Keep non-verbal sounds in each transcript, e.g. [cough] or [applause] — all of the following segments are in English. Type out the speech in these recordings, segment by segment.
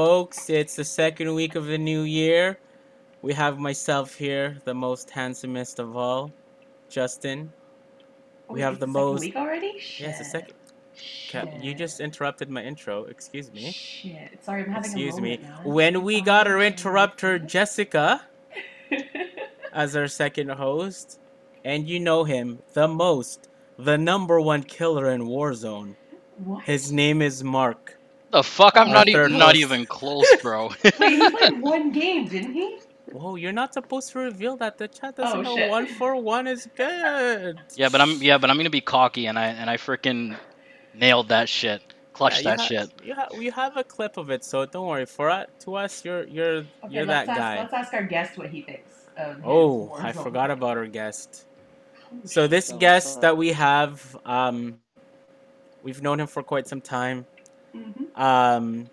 And we're live, folks. It's the second week of the new year. We have myself here, the most handsomest of all, Justin. Oh, we have the second most- week already. Shit. Yes, the second. Ca- You just interrupted my intro. Excuse me. Shit. Sorry, I'm having Excuse a me. moment, man. When we Oh, got our shit. interrupter, Jessica, [laughs] as our second host, and you know him, the most, the number one killer in Warzone. what? His name is Mark. The fuck? I'm Our not third even not even close, [laughs] bro. Wait, he played [laughs] one game, didn't he? Whoa, you're not supposed to reveal that. The chat doesn't Oh, know shit. one for one is good. yeah, but I'm yeah, but I'm gonna be cocky and I and I freaking nailed that shit. Clutched Yeah, that ha- shit. You have we have a clip of it, so don't worry. For us, to us, you're you're Okay, you're that ask, guy. Let's ask our guest what he thinks of. Oh, I Warzone. forgot about our guest. So this So, guest that we have, um, we've known him for quite some time. Mhm. Um,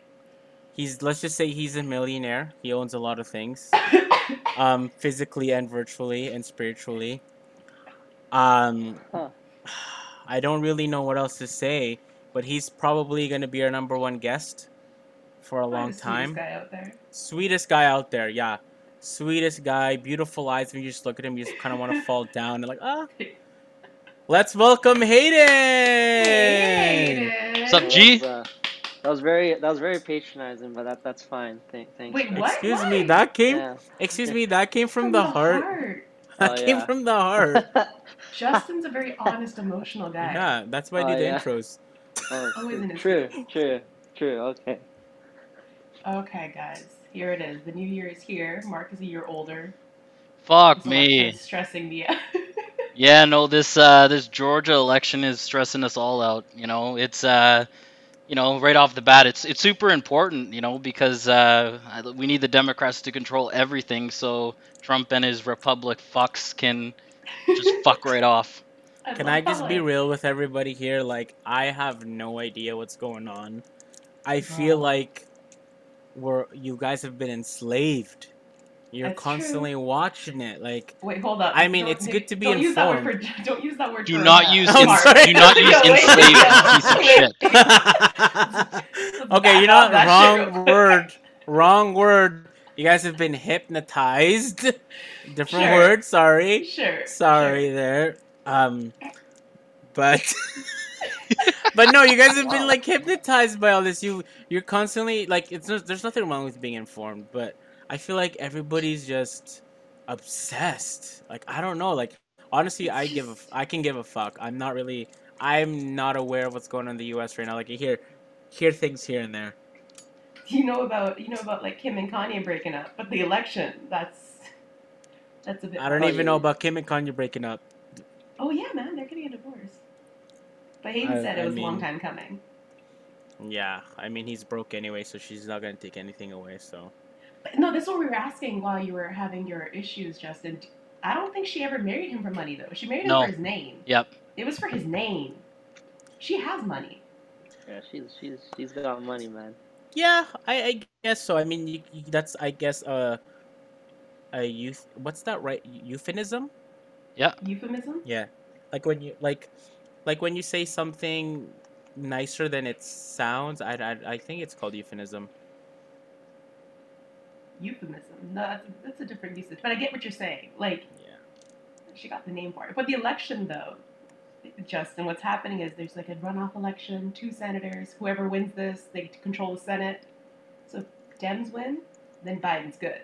he's let's just say he's a millionaire. He owns a lot of things, [coughs] um, physically and virtually and spiritually. Um, Huh. [sighs] I don't really know what else to say, but he's probably gonna be our number one guest for a Probably long the sweetest time. Guy out there. Sweetest guy out there, yeah. Sweetest guy, beautiful eyes. When you just look at him, you just kind of want to [laughs] fall down and like, ah. [laughs] Let's welcome Hayden. Hey, What's up, G? That was, uh, that was very that was very patronizing, but that that's fine. Thank thanks. Wait, man. what? Excuse me, that came. Yeah. Excuse me, that came from, the, heart. heart. That Oh, came yeah. from the heart. [laughs] Justin's a very honest, emotional guy. yeah, that's why I do Oh, the yeah. intros. oh, Oh, isn't it true, true, true. Okay. Okay, guys, here it is. The new year is here. Mark is a year older. Fuck This me. stressing me out. [laughs] Yeah, no, this uh this Georgia election is stressing us all out. You know, it's uh you know, right off the bat, it's it's super important, you know, because uh, we need the Democrats to control everything, so Trump and his Republic fucks can just [laughs] fuck right off. Can I just be real with everybody here? Like, I have no idea what's going on. I feel Bro. like we're you guys have been enslaved. You're That's constantly watching it. Like, Wait, hold up. I mean, Don't- it's good to be don't use that word informed. for. [laughs] Don't use that word. Do for, not uh, use I'm do not [laughs] use enslaved, piece of [laughs] shit. okay, you know what? Back off that shit Wrong word. Wrong word. You guys have been hypnotized. Different Sure. word. Sorry. Sure. Sorry there. Um, but but no, you guys have been like hypnotized by all this. You you're constantly like it's no, there's nothing wrong with being informed, but I feel like everybody's just obsessed. Like I don't know. Like honestly, I give a I can give a fuck. I'm not really. I'm not aware of what's going on in the U.S. right now. Like you hear hear things here and there. You know about you know about like Kim and Kanye breaking up, but the election that's that's a bit. I don't Oh, even know about Kim and Kanye breaking up. Oh yeah, man, they're getting a divorce. But Hayden I- said it I was a long time coming. Yeah, I mean he's broke anyway, so she's not gonna take anything away. So no, this is what we were asking while you were having your issues, Justin. I don't think she ever married him for money though. She married him No. for his name. Yep. It was for his name. She has money. Yeah, she's she's she's got money, man. yeah, I, I guess so. I mean you, you, that's I guess uh, a youth. What's that right? Euphemism? Yeah. Euphemism? Yeah, like when you like, like when you say something nicer than it sounds. I, I, I think it's called euphemism. Euphemism. No, that's a, that's a different usage. But I get what you're saying. Like Yeah. she got the name for it. But the election though, Justin, what's happening is there's like a runoff election, two senators. Whoever wins this, they control the Senate. So if Dems win, then Biden's good.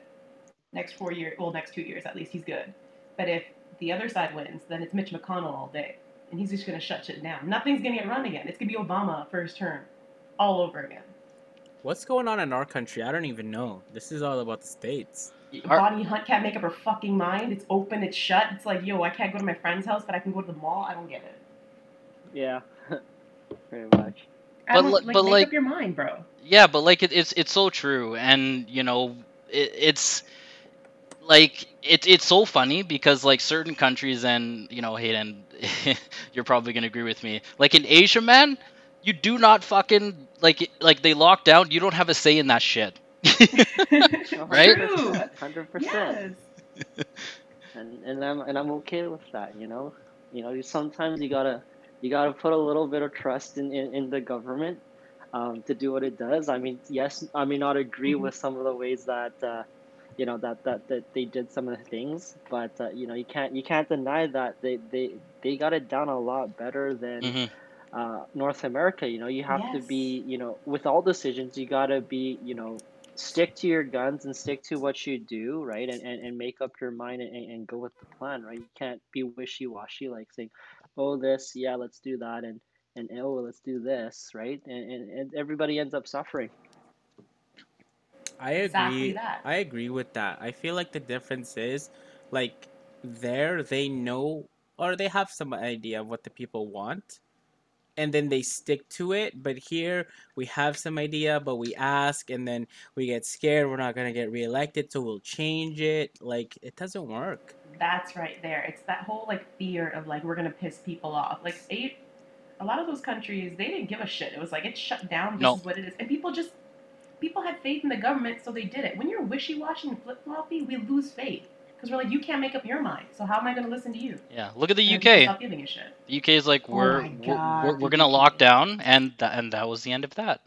Next four years, well, next two years at least, he's good. But if the other side wins, then it's Mitch McConnell all day, and he's just gonna shut shit down. Nothing's gonna get run again. It's gonna be Obama first term, all over again. What's going on in our country? I don't even know. This is all about the states. Are- Bonnie Henry can't make up her fucking mind. It's open, it's shut. It's like, yo, I can't go to my friend's house, but I can go to the mall. I don't get it. Yeah, [laughs] pretty much. I But don't, like, but make like- up your mind, bro. Yeah, but like it, it's it's so true, and you know, it, it's like it, it's so funny because like certain countries and you know, Hayden, [laughs] you're probably gonna agree with me. Like in Asia, man, you do not fucking like like they lock down. You don't have a say in that shit. [laughs] Right? Hundred percent. Yes. and and I'm and I'm okay with that. You know, you know, you sometimes you gotta you gotta put a little bit of trust in in, in the government. um, to do what it does. I mean, yes, I may not agree Mhm. with some of the ways that uh, you know that, that that they did some of the things, but uh, you know you can't you can't deny that they they they got it down a lot better than hmm uh, North America. You know, you have to be, you know, with all decisions, you gotta be, you know, stick to your guns and stick to what you do, right? And and, and make up your mind and, and and go with the plan, right? You can't be wishy washy, like saying, oh, this, yeah, let's do that, and and oh, let's do this, right? And and, and everybody ends up suffering. I Exactly agree. that. I agree with that. I feel like the difference is like there they know or they have some idea of what the people want and then they stick to it. But here we have some idea, but we ask and then we get scared we're not gonna get reelected, so we'll change it. Like it doesn't work. That's right there. It's that whole like fear of like we're gonna piss people off. Like eight, a lot of those countries they didn't give a shit. It was like it's shut down. This No. is what it is, and people just people had faith in the government, so they did it. When you're wishy washy and flip floppy, we lose faith because we're like you can't make up your mind. So how am I gonna listen to you? Yeah, look at the And UK. Stop giving a shit. The UK is like Oh we're my we're, God, we're, we're gonna lock down, and that and that was the end of that.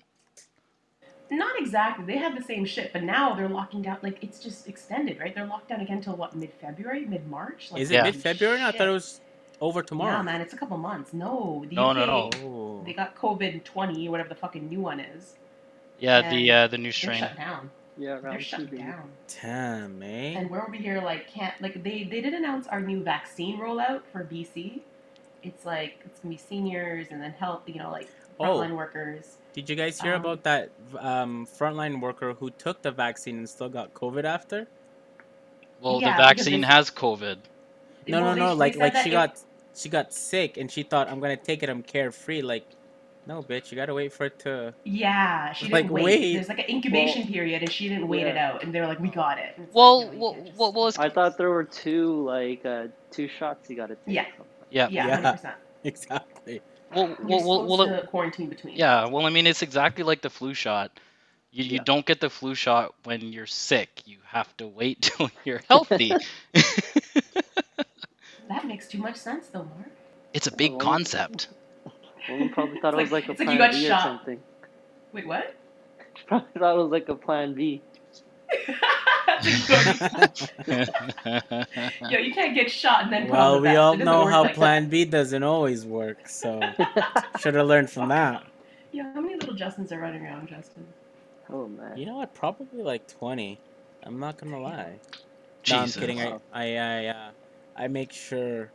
Not exactly. They had the same shit, but now they're locking down. Like it's just extended, right? They're locked down again till what mid February, mid March. Like, Is it Yeah. mid February? I thought it was over tomorrow. Yeah, man, it's a couple months. No, the No, UK, no, no. Oh. They got COVID twenty, whatever the fucking new one is. Yeah, the uh, the new strain. shut down. Yeah, They're round shut two, down. Damn, man. And we're over here like can't like they they did announce our new vaccine rollout for BC. It's like it's gonna be seniors and then health, you know, like Oh. frontline workers. Did you guys hear Um, about that um, frontline worker who took the vaccine and still got COVID after? Well, Yeah, the vaccine it's- has COVID. No, Well, no, no. they Like, said like that she it- got, she got sick and she thought I'm gonna take it. I'm carefree. Like, no, bitch. You gotta wait for it to. Yeah, she didn't Like, wait. wait. There's like an incubation period, and she didn't wait it out. And they're like, "We got it." And it's like, Well, no, you well, just- well, well, it's, I thought there were two like uh, two shots you got to take. Yeah. yeah, yeah, Yeah. hundred percent. [laughs] Exactly. well, You're well, well, supposed well, to quarantine between. yeah. Well, I mean, it's exactly like the flu shot. You, you Yeah. don't get the flu shot when you're sick. You have to wait [laughs] till you're healthy. [laughs] that makes too much sense, though, Mark. it's a big Well, concept. Woman probably [laughs] thought it was like- like, a it's like plan you got B or something. Wait, what? She probably thought it was like a plan B. [laughs] Yo, you can't get shot and then put on well, we vest. all know how like that. Plan B doesn't always work. So [laughs] should have learned from that. Yo, how many little Justins are running around, Justin? Oh man. You know what? Probably like 20. I'm not gonna lie. No, I'm kidding. I, I, I, uh, I make sure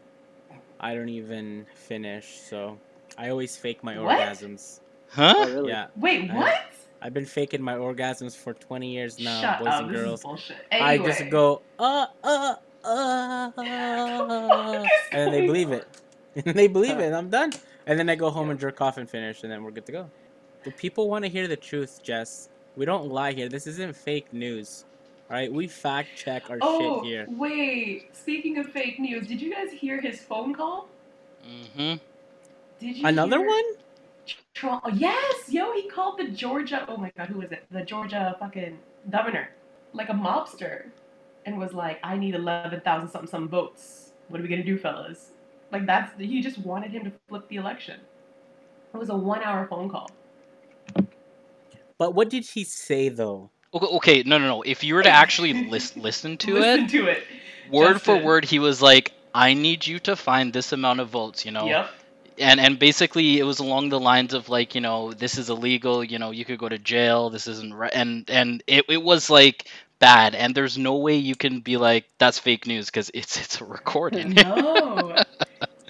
I don't even finish. So I always fake my What? orgasms. Huh? Oh really? Yeah, Wait, I- what? I've been faking my orgasms for 20 years now, Shut boys up. and This girls. is bullshit. I just go, uh, uh, [laughs] uh, fuck is and they believe on? it. And [laughs] they believe it, and I'm done. And then I go home and jerk off and finish, and then we're good to go. But people want to hear the truth, Jess. We don't lie here. This isn't fake news. All right, we fact check our Oh, shit here. wait. Speaking of fake news, did you guys hear his phone call? Mm-hmm. Did you Another hear one? Trump? Yes, yo, he called the Georgia. Oh my God, who was it? The Georgia fucking governor, like a mobster, and was like, "I need eleven thousand something some votes. What are we gonna do, fellas?" Like that's he just wanted him to flip the election. It was a one-hour phone call. But what did he say though? Okay, okay, no, no, no. If you were to actually [laughs] lis- listen to Listen it, to it. word for Justin. word, he was like, "I need you to find this amount of votes," you know. Yep. And and basically it was along the lines of like you know this is illegal you know you could go to jail this isn't right and and it, it was like bad and there's no way you can be like that's fake news because it's it's a recording [laughs] No.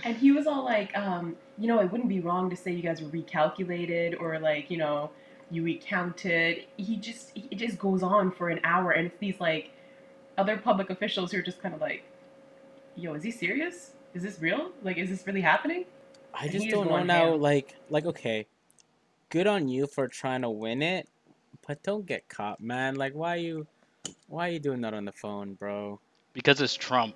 and he was all like, um, you know, it wouldn't be wrong to say you guys were recalculated or like, you know, you recounted. He just it just goes on for an hour and it's these like other public officials who are just kind of like, yo, is he serious? Is this real? Like, is this really happening? I just don't know now. ham. Like, like okay, good on you for trying to win it, but don't get caught, man. Like, why you, why are you doing that on the phone, bro? because it's trump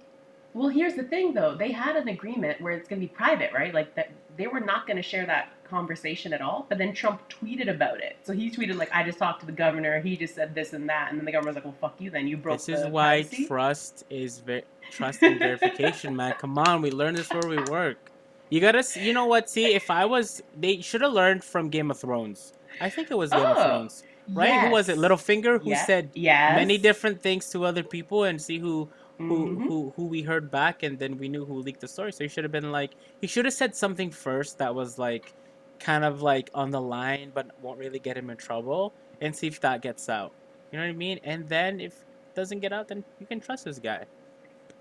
Well, here's the thing though. They had an agreement where it's going to be private, right? Like that they were not going to share that conversation at all. But then Trump tweeted about it. So he tweeted like, "I just talked to the governor. He just said this and that." And then the governor's like, "Well, fuck you. Then you broke This is the why privacy." trust is ver- trust [laughs] and verification, man. Come on, we learned this where we work. You gotta, you know what? See, if I was, they should have learned from Game of Thrones. I think it was Game of Oh, Thrones, right? Who was it? yes. Littlefinger, who Yeah- said yes. many different things to other people, and see who who, Mhm. who who we heard back, and then we knew who leaked the story. So he should have been like, he should have said something first that was like, kind of like on the line, but won't really get him in trouble, and see if that gets out. You know what I mean? And then if it doesn't get out, then you can trust this guy.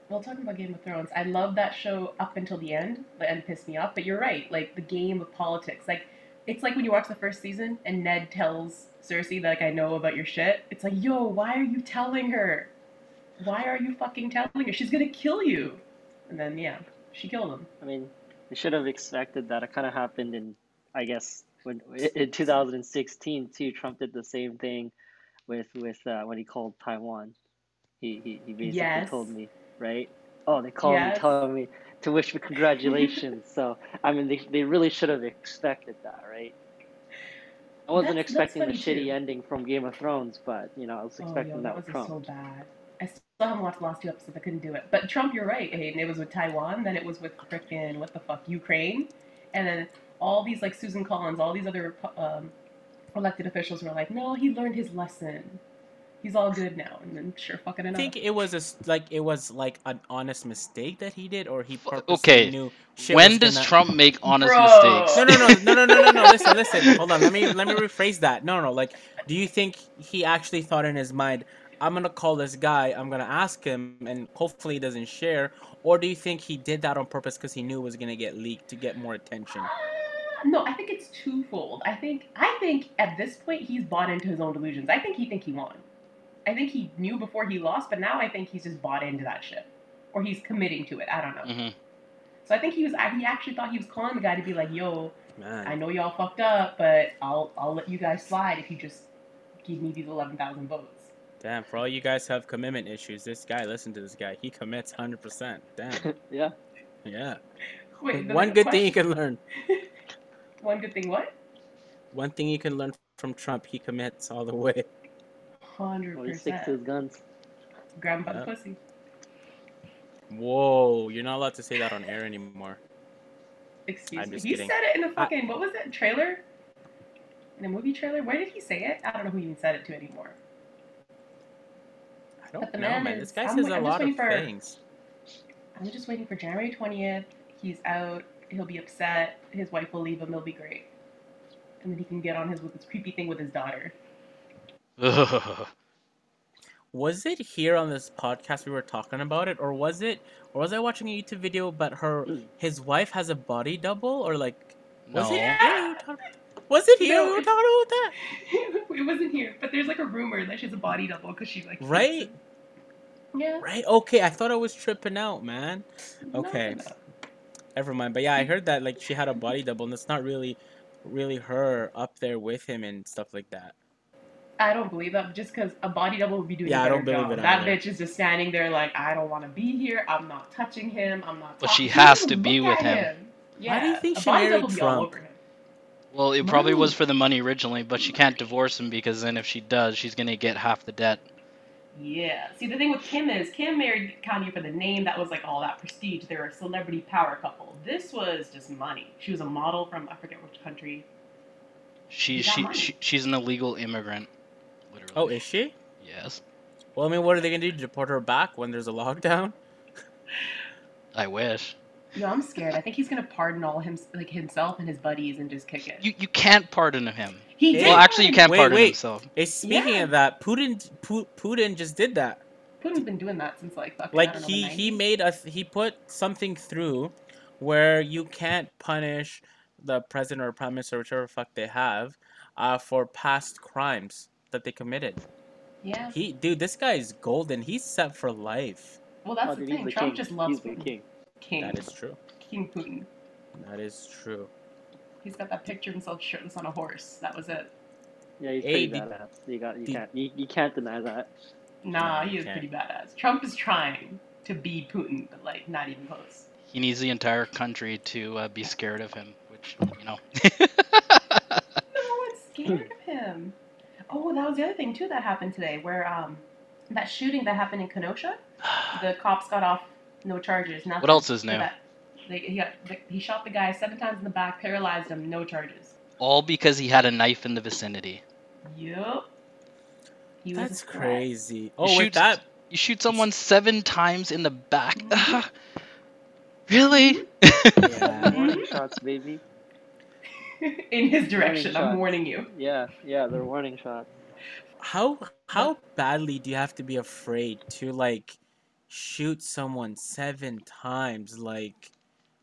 Well, talking about Game of Thrones, I love that show up until the end. The end pissed me off, but you're right. Like the game of politics, like it's like when you watch the first season and Ned tells Cersei like I know about your shit. It's like, yo, why are you telling her? Why are you fucking telling her? She's gonna kill you. And then yeah, she killed him. I mean, they should have expected that. It kind of happened in, I guess, when in 2016 too. Trump did the same thing with with uh, when he called Taiwan. He he, he basically Yes. told me, right? Oh, they called Yes. me telling me to wish me congratulations. so I mean, they they really should have expected that, right? I wasn't That's- that's expecting the funny, shitty too. ending from Game of Thrones, but you know, I was Oh, expecting yo, that was Trump. so bad. I still haven't watched the last two episodes. I couldn't do it. But Trump, you're right, Hayden. It was with Taiwan, then it was with frickin' what the fuck Ukraine, and then all these like Susan Collins, all these other um, elected officials were like, no, he learned his lesson. He's all good now, and then sure fucking enough. I think it was a s- like it was like an honest mistake that he did, or he F- purposely okay, knew. shit when was does gonna- Trump make honest Bro. mistakes? No, no, no, no, no, no, no, no. Listen, listen. Hold on. Let me let me rephrase that. No, no. Like, do you think he actually thought in his mind, I'm gonna call this guy, I'm gonna ask him, and hopefully he doesn't share, or do you think he did that on purpose because he knew it was gonna get leaked to get more attention? no, I think it's twofold. I think I think at this point he's bought into his own delusions. I think he think he won. I think he knew before he lost, but now I think he's just bought into that shit, or he's committing to it. I don't know. hmm So I think he was. He actually thought he was calling the guy to be like, "Yo, Man, I know y'all fucked up, but I'll I'll let you guys slide if you just give me these eleven thousand votes." damn. For all you guys have commitment issues, this guy, listen to this guy. He commits hundred percent. Damn. [laughs] yeah. Yeah. Wait, One next good thing you can learn. [laughs] One good thing. What? One thing you can learn from Trump, he commits all the way. Hundred Well, he sticks to his guns. Grab him by Yeah. the pussy. Whoa, you're not allowed to say that on air anymore. Excuse I'm me. just He kidding. said it in the fucking what was it trailer? In a movie trailer? Where did he say it? I don't know who he even said it to anymore. I don't But the know, man man. is- This guy I'm says wait- a I'm just lot of for- things. I'm just waiting for January twentieth. He's out. He'll be upset. His wife will leave him. It'll be great. And then he can get on his with this creepy thing with his daughter. [laughs] Was it here on this podcast we were talking about it, or was it, or was I watching a YouTube video But her, Mm. his wife has a body double, or like, was no. it here? we were talking- Was it here? No, we were talking about that, [laughs] it wasn't here, but there's like a rumor that she's a body double because she like. right? Yeah. Right? Okay, I thought I was tripping out, man. Okay. no, no. Never mind. But yeah, I heard that like she had a body double, and it's not really, really her up there with him and stuff like that. I don't believe that just because a body double would be doing Yeah, a I don't believe job. it That bitch is just standing there like, I don't want to be here. I'm not touching him. I'm not. But she has doesn't to be with at him. Yeah. Why do you think a she married double be all Trump? him. Well, it probably was for the money originally, but she can't divorce him because then if she does, she's gonna get half the debt. Yeah. See, the thing with Kim is Kim married Kanye for the name. That was like all that prestige. They were a celebrity power couple. This was just money. She was a model from I forget which country. She You she, she she's an illegal immigrant. Literally. Oh, is she? yes. Well, I mean, what are they gonna do? Deport her back when there's a lockdown? [laughs] I wish. Yo, I'm scared. I think he's gonna pardon all him like himself and his buddies and just kick it. You you can't pardon him. he did. Well, actually, you can't Wait, pardon wait. himself. Hey, speaking Yeah. of that, Putin, Pu- Putin just did that. Putin's been doing that since like fucking. Like don't know, he the he made a he put something through where you can't punish the president or prime minister, whichever fuck they have, uh, for past crimes that they committed. Yeah. He, dude, this guy is golden. He's set for life. Well, that's Oh, the dude, thing. the Trump king. just loves He's the Putin. king. King. That is true. King Putin. That is true. He's got that picture of himself shirtless on a horse. That was it. Yeah, he's Hey, pretty did- badass. You got you did- can't you, you can't deny that. Nah, No, he is can't. pretty badass. Trump is trying to be Putin, but like not even close. He needs the entire country to uh, be scared of him, which you know. [laughs] No one's scared of him. Oh, that was the other thing too that happened today, where um, that shooting that happened in Kenosha, [sighs] the cops got off no charges. Nothing. What else is for new? that. Like he got, he shot the guy seven times in the back, paralyzed him, no charges. All because he had a knife in the vicinity. Yup. He was That's crazy. Oh, with shoots- that, You shoot someone seven times in the back. [laughs] really? yeah. Shots, baby. [laughs] In his direction, I'm warning you. Yeah, yeah, they're warning shots. how how badly do you have to be afraid to like shoot someone seven times? Like,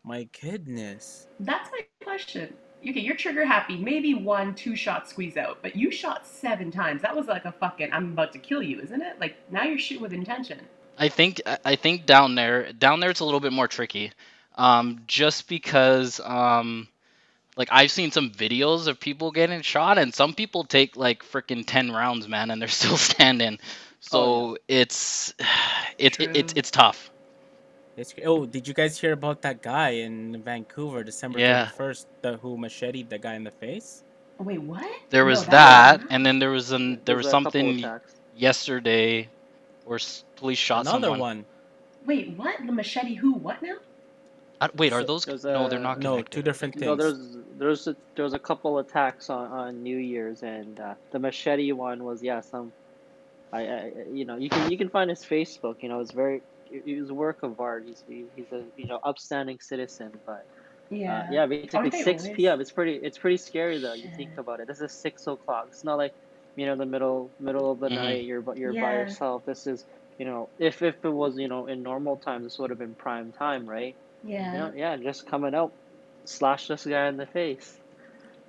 my goodness. That's my question. Okay, you're trigger happy. Maybe one, two shots squeeze out, but you shot seven times. That was like a fucking I'm about to kill you, isn't it? Like now you're shooting with intention. I think I- I think down there down there it's a little bit more tricky. Um, just because um, like I've seen some videos of people getting shot and some people take like freaking 10 rounds, man, and they're [laughs] still standing. So Oh, it's [sighs] it's it, it's True. it's tough. It's, oh, did you guys hear about that guy in Vancouver, December Yeah. 31st, the, who macheted the guy in the face? Oh, wait, what? There No, was that that, and then there was an there was There's a couple something yesterday where police shot Another someone. one. Wait, what? The machete? Who? What now? Uh, wait, are So- those There's no? They're a- not No, two different things. No, there's there's a, there was a couple attacks on, on New Year's, and uh, the machete one was yeah some, I, I you know you can you can find his Facebook. You know it's very it was a work of art. He's he, he's a you know upstanding citizen, but Yeah. uh, yeah basically Aren't six always- p.m. It's pretty it's pretty scary though. You Shit. think about it. This is six o'clock. It's not like you know the middle middle of the Mhm. night. You're bu- you're by yourself. This is you know if if it was you know in normal times this would have been prime time, right? Yeah. You know, yeah, just coming out, slash this guy in the face.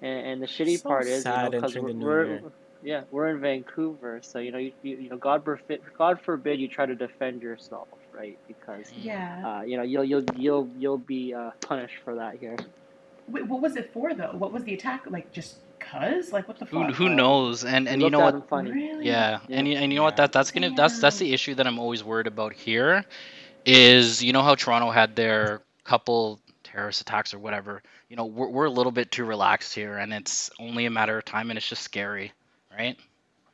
And, and the shitty So part is, you know, sad because entering the we're, yeah, we're in Vancouver, so you know, you, you, you know, God forbid, God forbid you try to defend yourself, right? Because Yeah. uh, you know, you'll you'll you'll you'll be uh, punished for that here. Wait, what was it for though? What was the attack? Like just cuz? Like what the Who fuck? who Uh, knows? And and you know at what? funny. Really? Yeah, Yeah. and you, and you know what? That that's gonna that's that's the issue that I'm always worried about here, is you know how Toronto had their couple terrorist attacks or whatever. You know we're we're a little bit too relaxed here, and it's only a matter of time, and it's just scary, right?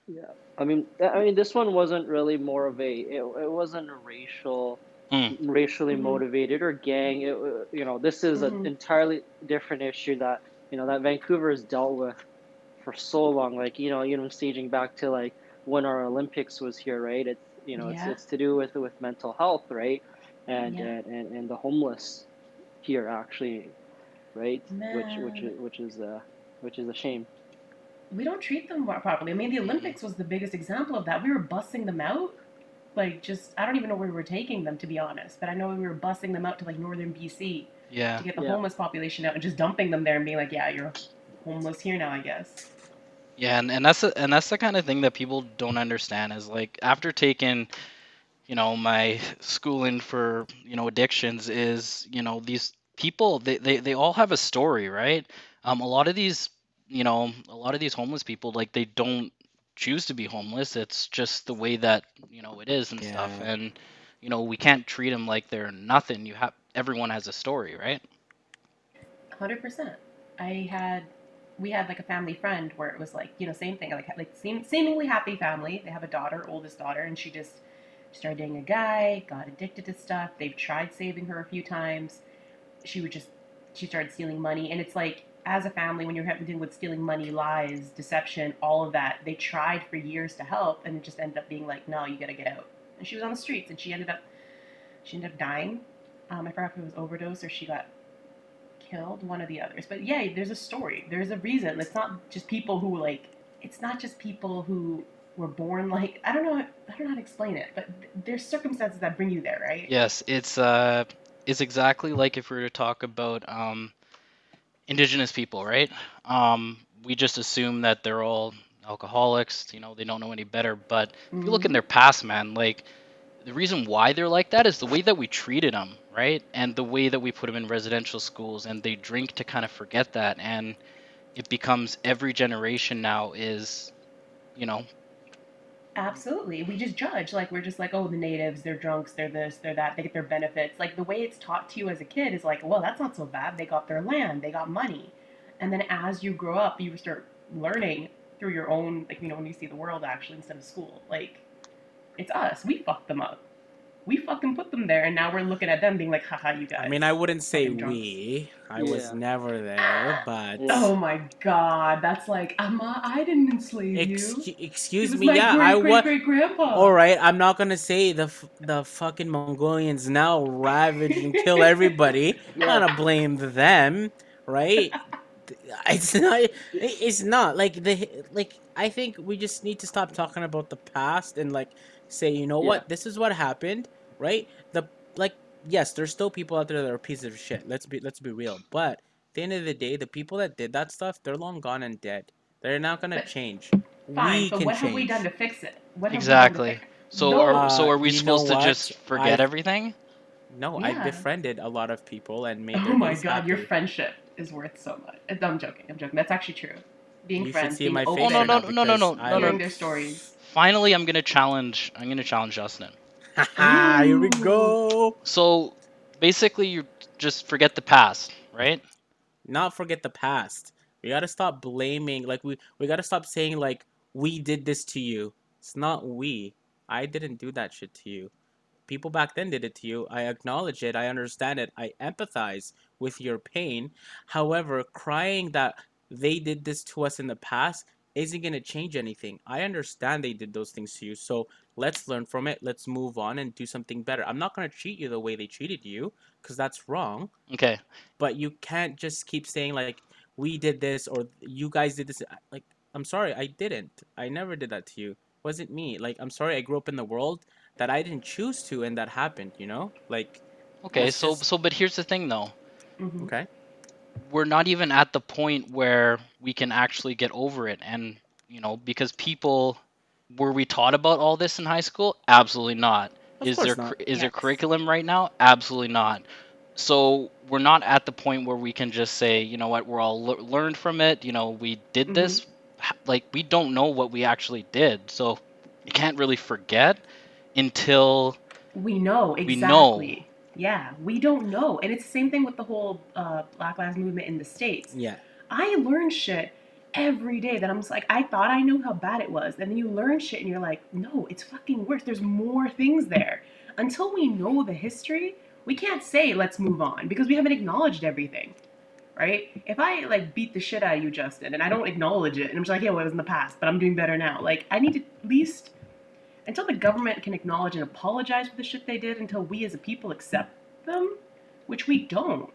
Yeah, I mean, I mean, this one wasn't really more of a, it, it wasn't a racial, Mm. racially Mhm. motivated or gang. It, you know, this is an Mhm. entirely different issue that you know that Vancouver has dealt with for so long. Like you know, even staging back to like when our Olympics was here, right? It's you know, Yeah. it's it's to do with with mental health, right? And Yeah. and, and and the homeless here actually, right? Which which is which is uh which is a shame. We don't treat them properly. I mean, the Olympics was the biggest example of that. We were bussing them out. Like just I don't even know where we were taking them to be honest, but I know we were bussing them out to like northern BC Yeah. to get the Yeah. homeless population out and just dumping them there and being like, "Yeah, you're homeless here now, I guess." Yeah, and, and that's the, and that's the kind of thing that people don't understand is like after taking, you know, my schooling for, you know, addictions is, you know, these people they, they, they all have a story, right? Um a lot of these, you know, a lot of these homeless people like they don't choose to be homeless. It's just the way that, you know, it is and stuff. Yeah. And you know, we can't treat them like they're nothing. You have everyone has a story, right? Hundred percent. I had, we had like a family friend where it was like you know same thing like like seem, seemingly happy family. They have a daughter, oldest daughter, and she just started dating a guy, got addicted to stuff. They've tried saving her a few times. She would just she started stealing money, and it's like as a family when you're dealing with stealing money, lies, deception, all of that. They tried for years to help, and it just ended up being like, no, you gotta get out. And she was on the streets, and she ended up she ended up dying. Um, I forgot if it was overdose or she got killed, one of the others. But yeah, there's a story. There's a reason. It's not just people who like. It's not just people who were born like. I don't know. I don't know how to explain it, but there's circumstances that bring you there, right? Yes, it's uh it's exactly like if we were to talk about um indigenous people, right? Um we just assume that they're all alcoholics, you know, they don't know any better, but if you look in Mhm. their past, man, like the reason why they're like that is the way that we treated them, right? And the way that we put them in residential schools and they drink to kind of forget that and it becomes every generation now is you know, Absolutely. We just judge. Like, we're just like, oh, the natives, they're drunks, they're this, they're that, they get their benefits. Like, the way it's taught to you as a kid is like, well, that's not so bad. They got their land, they got money. And then as you grow up, you start learning through your own, like, you know, when you see the world actually instead of school. Like, it's us. We fucked them up. We fucking put them there, and now we're looking at them being like, haha, you guys. I mean, I wouldn't say Fucking we. I was never there, ah! but Oh my god, that's like, Amma, I didn't enslave you. Excu- excuse me. my Yeah, great, I was. great grandpa. All right, I'm not gonna say the f- the fucking Mongolians now ravage and kill everybody. [laughs] I'm gonna blame them, right? [laughs] It's not. It's not like the like. I think we just need to stop talking about the past and like say, you know Yeah. what, this is what happened, right? The like, yes, there's still people out there that are pieces of shit. Let's be let's be real. But at the end of the day, the people that did that stuff, they're long gone and dead. They're not gonna But- change. Fine, we but can what change. have we done to fix it? What Exactly. We done So No. are so Uh, are we you know supposed to just forget I- everything? No, Yeah. I befriended a lot of people and made their Oh my days god, your friendship is worth so much. Uh, I'm joking. I'm joking. That's actually true. Being You friends, see being my open, face Oh, no, right no, no, no, no, no, no, their stories. Finally, I'm gonna challenge. I'm gonna challenge Justin. Haha, [laughs] here we go. So basically, you just forget the past, right? Not forget the past. We gotta stop blaming. Like we we gotta stop saying like we did this to you. It's not we. I didn't do that shit to you. People back then did it to you. I acknowledge it. I understand it. I empathize with your pain. However, crying that they did this to us in the past isn't going to change anything. I understand they did those things to you. So let's learn from it. Let's move on and do something better. I'm not going to treat you the way they treated you because that's wrong. Okay. But you can't just keep saying, like, we did this or you guys did this. Like, I'm sorry, I didn't. I never did that to you. wasn't me. Like, I'm sorry, I grew up in the world that I didn't choose to and that happened, you know? Like, Okay. So just- so but here's the thing though. Mhm. okay. we're not even at the point where we can actually get over it and you know because people were we taught about all this in high school absolutely not Of is course there not. cur- is there curriculum right now absolutely not so we're not at the point where we can just say you know what we're all lear- learned from it you know we did Mhm. this like we don't know what we actually did so you can't really forget until We know We know. exactly. Yeah, we don't know, and it's the same thing with the whole uh, Black Lives Movement in the states. Yeah. I learned shit every day that I'm just like, I thought I knew how bad it was, and then you learn shit, and you're like, no, it's fucking worse. There's more things there. Until we know the history, we can't say let's move on because we haven't acknowledged everything. Right? If I like beat the shit out of you, Justin, and I don't acknowledge it, and I'm just like, yeah, well, it was in the past, but I'm doing better now. Like, I need to at least until the government can acknowledge and apologize for the shit they did, until we as a people accept them, which we don't.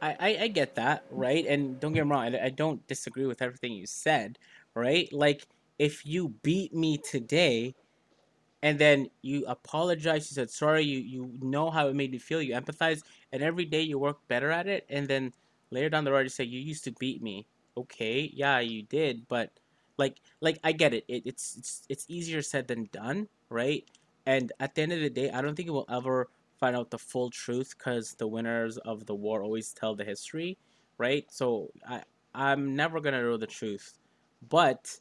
I, I, I get that, right? And don't get me wrong, I, I don't disagree with everything you said, right? Like, if you beat me today and then you apologize, you said sorry, you, you know how it made me feel, you empathize, and every day you work better at it, and then later down the road you say, you used to beat me. Okay, yeah, you did, but like, like I get it. it it's, it's, it's easier said than done, right? And at the end of the day, I don't think it will ever find out the full truth because the winners of the war always tell the history, right? So I I'm never gonna know the truth, but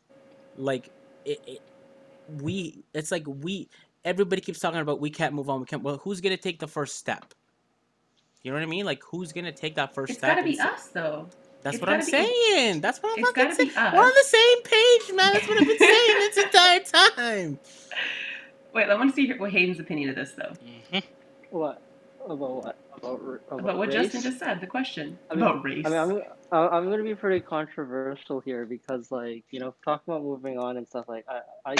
like it, it we it's like we everybody keeps talking about we can't move on. We can't. Well, who's gonna take the first step? You know what I mean? Like who's gonna take that first It's step? gotta and be us, though. That's it's what I'm be- saying. That's what I'm It's fucking gotta be saying. us. We're on the same page, man. That's what I've been saying this [laughs] entire time. Wait, I want to see what Hayden's opinion of this, though. Mhm. What about what about about, About what race? Justin just said, the question I mean- about race. I mean, I'm I- I'm gonna be pretty controversial here because, like, you know, talking about moving on and stuff, like, I I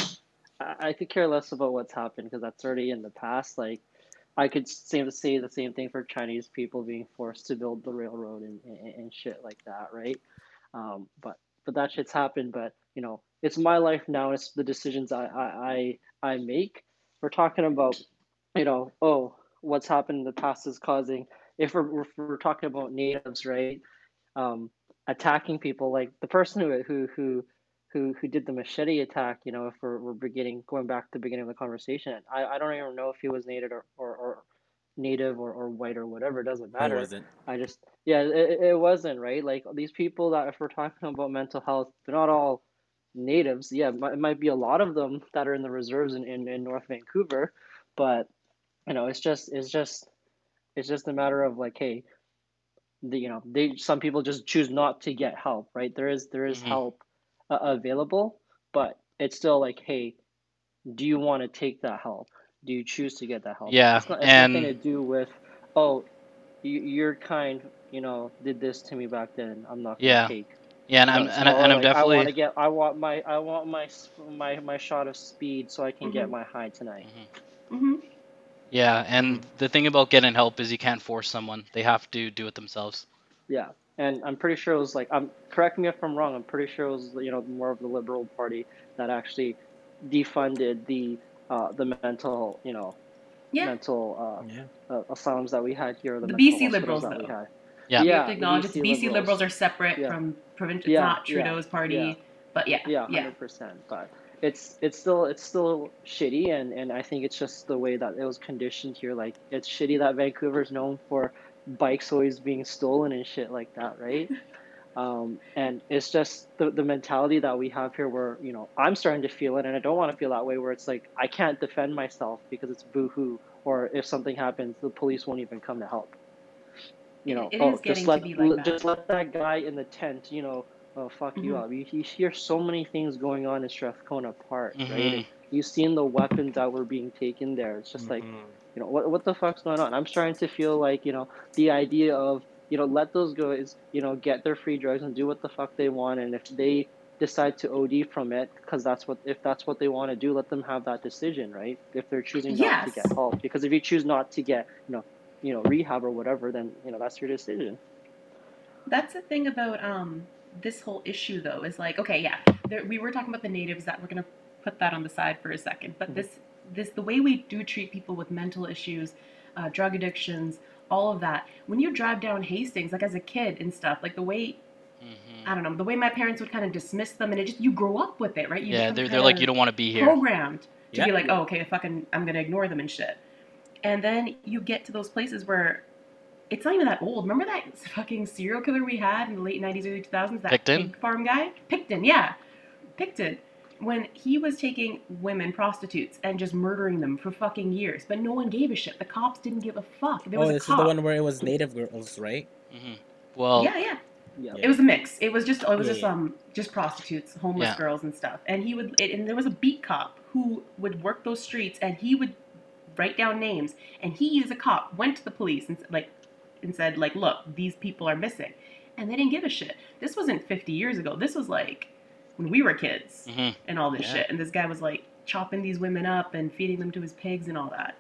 I I could care less about what's happened because that's already in the past. Like, I could say say the same thing for Chinese people being forced to build the railroad and and, and shit like that, right? Um, but but that shit's happened. But you know, it's my life now. It's the decisions I I I, I make. We're talking about, you know, oh, what's happened in the past is causing. If we're if we're talking about natives, right? Um, attacking people like the person who who who who who did the machete attack. You know, if we're, we're beginning going back to the beginning of the conversation, I, I don't even know if he was native or or, or native or, or white or whatever. It doesn't matter. wasn't. I just yeah, it, it wasn't right. Like these people that if we're talking about mental health, they're not all natives. Yeah, it might, it might be a lot of them that are in the reserves in, in, in North Vancouver, but you know, it's just it's just it's just a matter of like, hey, the you know, they some people just choose not to get help, right? There is there is Mhm. help uh, available, but it's still like, hey, do you want to take that help? do you choose to get that help? Yeah, it's, not, it's and- nothing to do with oh, you, your kind, you know, did this to me back then. I'm not gonna Yeah. take. Yeah, and I'm and, I- or, and I'm like, I definitely. want to get. I want my. I want my my my shot of speed so I can get Mhm. my high tonight. Mm Mhm. Yeah, and the thing about getting help is you can't force someone; they have to do it themselves. Yeah, and I'm pretty sure it was like. I'm correct me if I'm wrong. I'm pretty sure it was you know more of the Liberal Party that actually defunded the uh, the mental you know Yeah. mental Yeah. uh, uh, asylums that we had here. The, The BC Liberals, that we though. had. Yeah. Yeah, have acknowledge the that the BC liberals are separate Yeah. from provincial. Yeah, It's not yeah, Trudeau's party, yeah. but yeah, Yeah, yeah. hundred percent. But it's it's still it's still shitty, and and I think it's just the way that it was conditioned here. Like it's shitty that Vancouver's known for bikes always being stolen and shit like that, right? [laughs] Um, and it's just the the mentality that we have here, where you know I'm starting to feel it, and I don't want to feel that way. Where it's like I can't defend myself because it's boohoo, or if something happens, the police won't even come to help. You know, it oh, just let like l- just let that guy in the tent, you know, uh, fuck you Mhm. up. You, you hear so many things going on in Strathcona Park, right? Mhm. And you've seen the weapons that were being taken there. It's just like, Mhm. you know, what what the fuck's going on? I'm starting to feel like, you know, the idea of, you know, let those guys, you know, get their free drugs and do what the fuck they want, and if they decide to OD from it, because that's what if that's what they want to do, let them have that decision, right? If they're choosing not to get help, because if you choose not to get, you know, you know, rehab or whatever, then you know that's your decision. That's the thing about um this whole issue though is like okay yeah there, we were talking about the natives that we're gonna put that on the side for a second but Mhm. this this the way we do treat people with mental issues uh, drug addictions all of that when you drive down Hastings like as a kid and stuff like the way Mhm. I don't know the way my parents would kind of dismiss them and it just you grow up with it right you Yeah, they're they're like you don't want to be here. programmed to Yeah. be like, oh, okay, fucking, I'm gonna ignore them and shit. And then you get to those places where it's not even that old. Remember that fucking serial killer we had in the late '90s, early 2000s? That Pickton? pig farm guy, Pickton, yeah, Pickton. When he was taking women prostitutes and just murdering them for fucking years, but no one gave a shit. The cops didn't give a fuck. There was Oh, a this cop. is the one where it was native girls, right? hmm Well, yeah, yeah. Yeah. It was a mix. It was just it was Yeah, just yeah. um just prostitutes, homeless Yeah. girls and stuff. And he would it, and there was a beat cop who would work those streets and he would write down names and he as a cop went to the police and s- like and said like look these people are missing and they didn't give a shit. This wasn't 50 years ago. This was like when we were kids hmm and all this Yeah. shit and this guy was like chopping these women up and feeding them to his pigs and all that.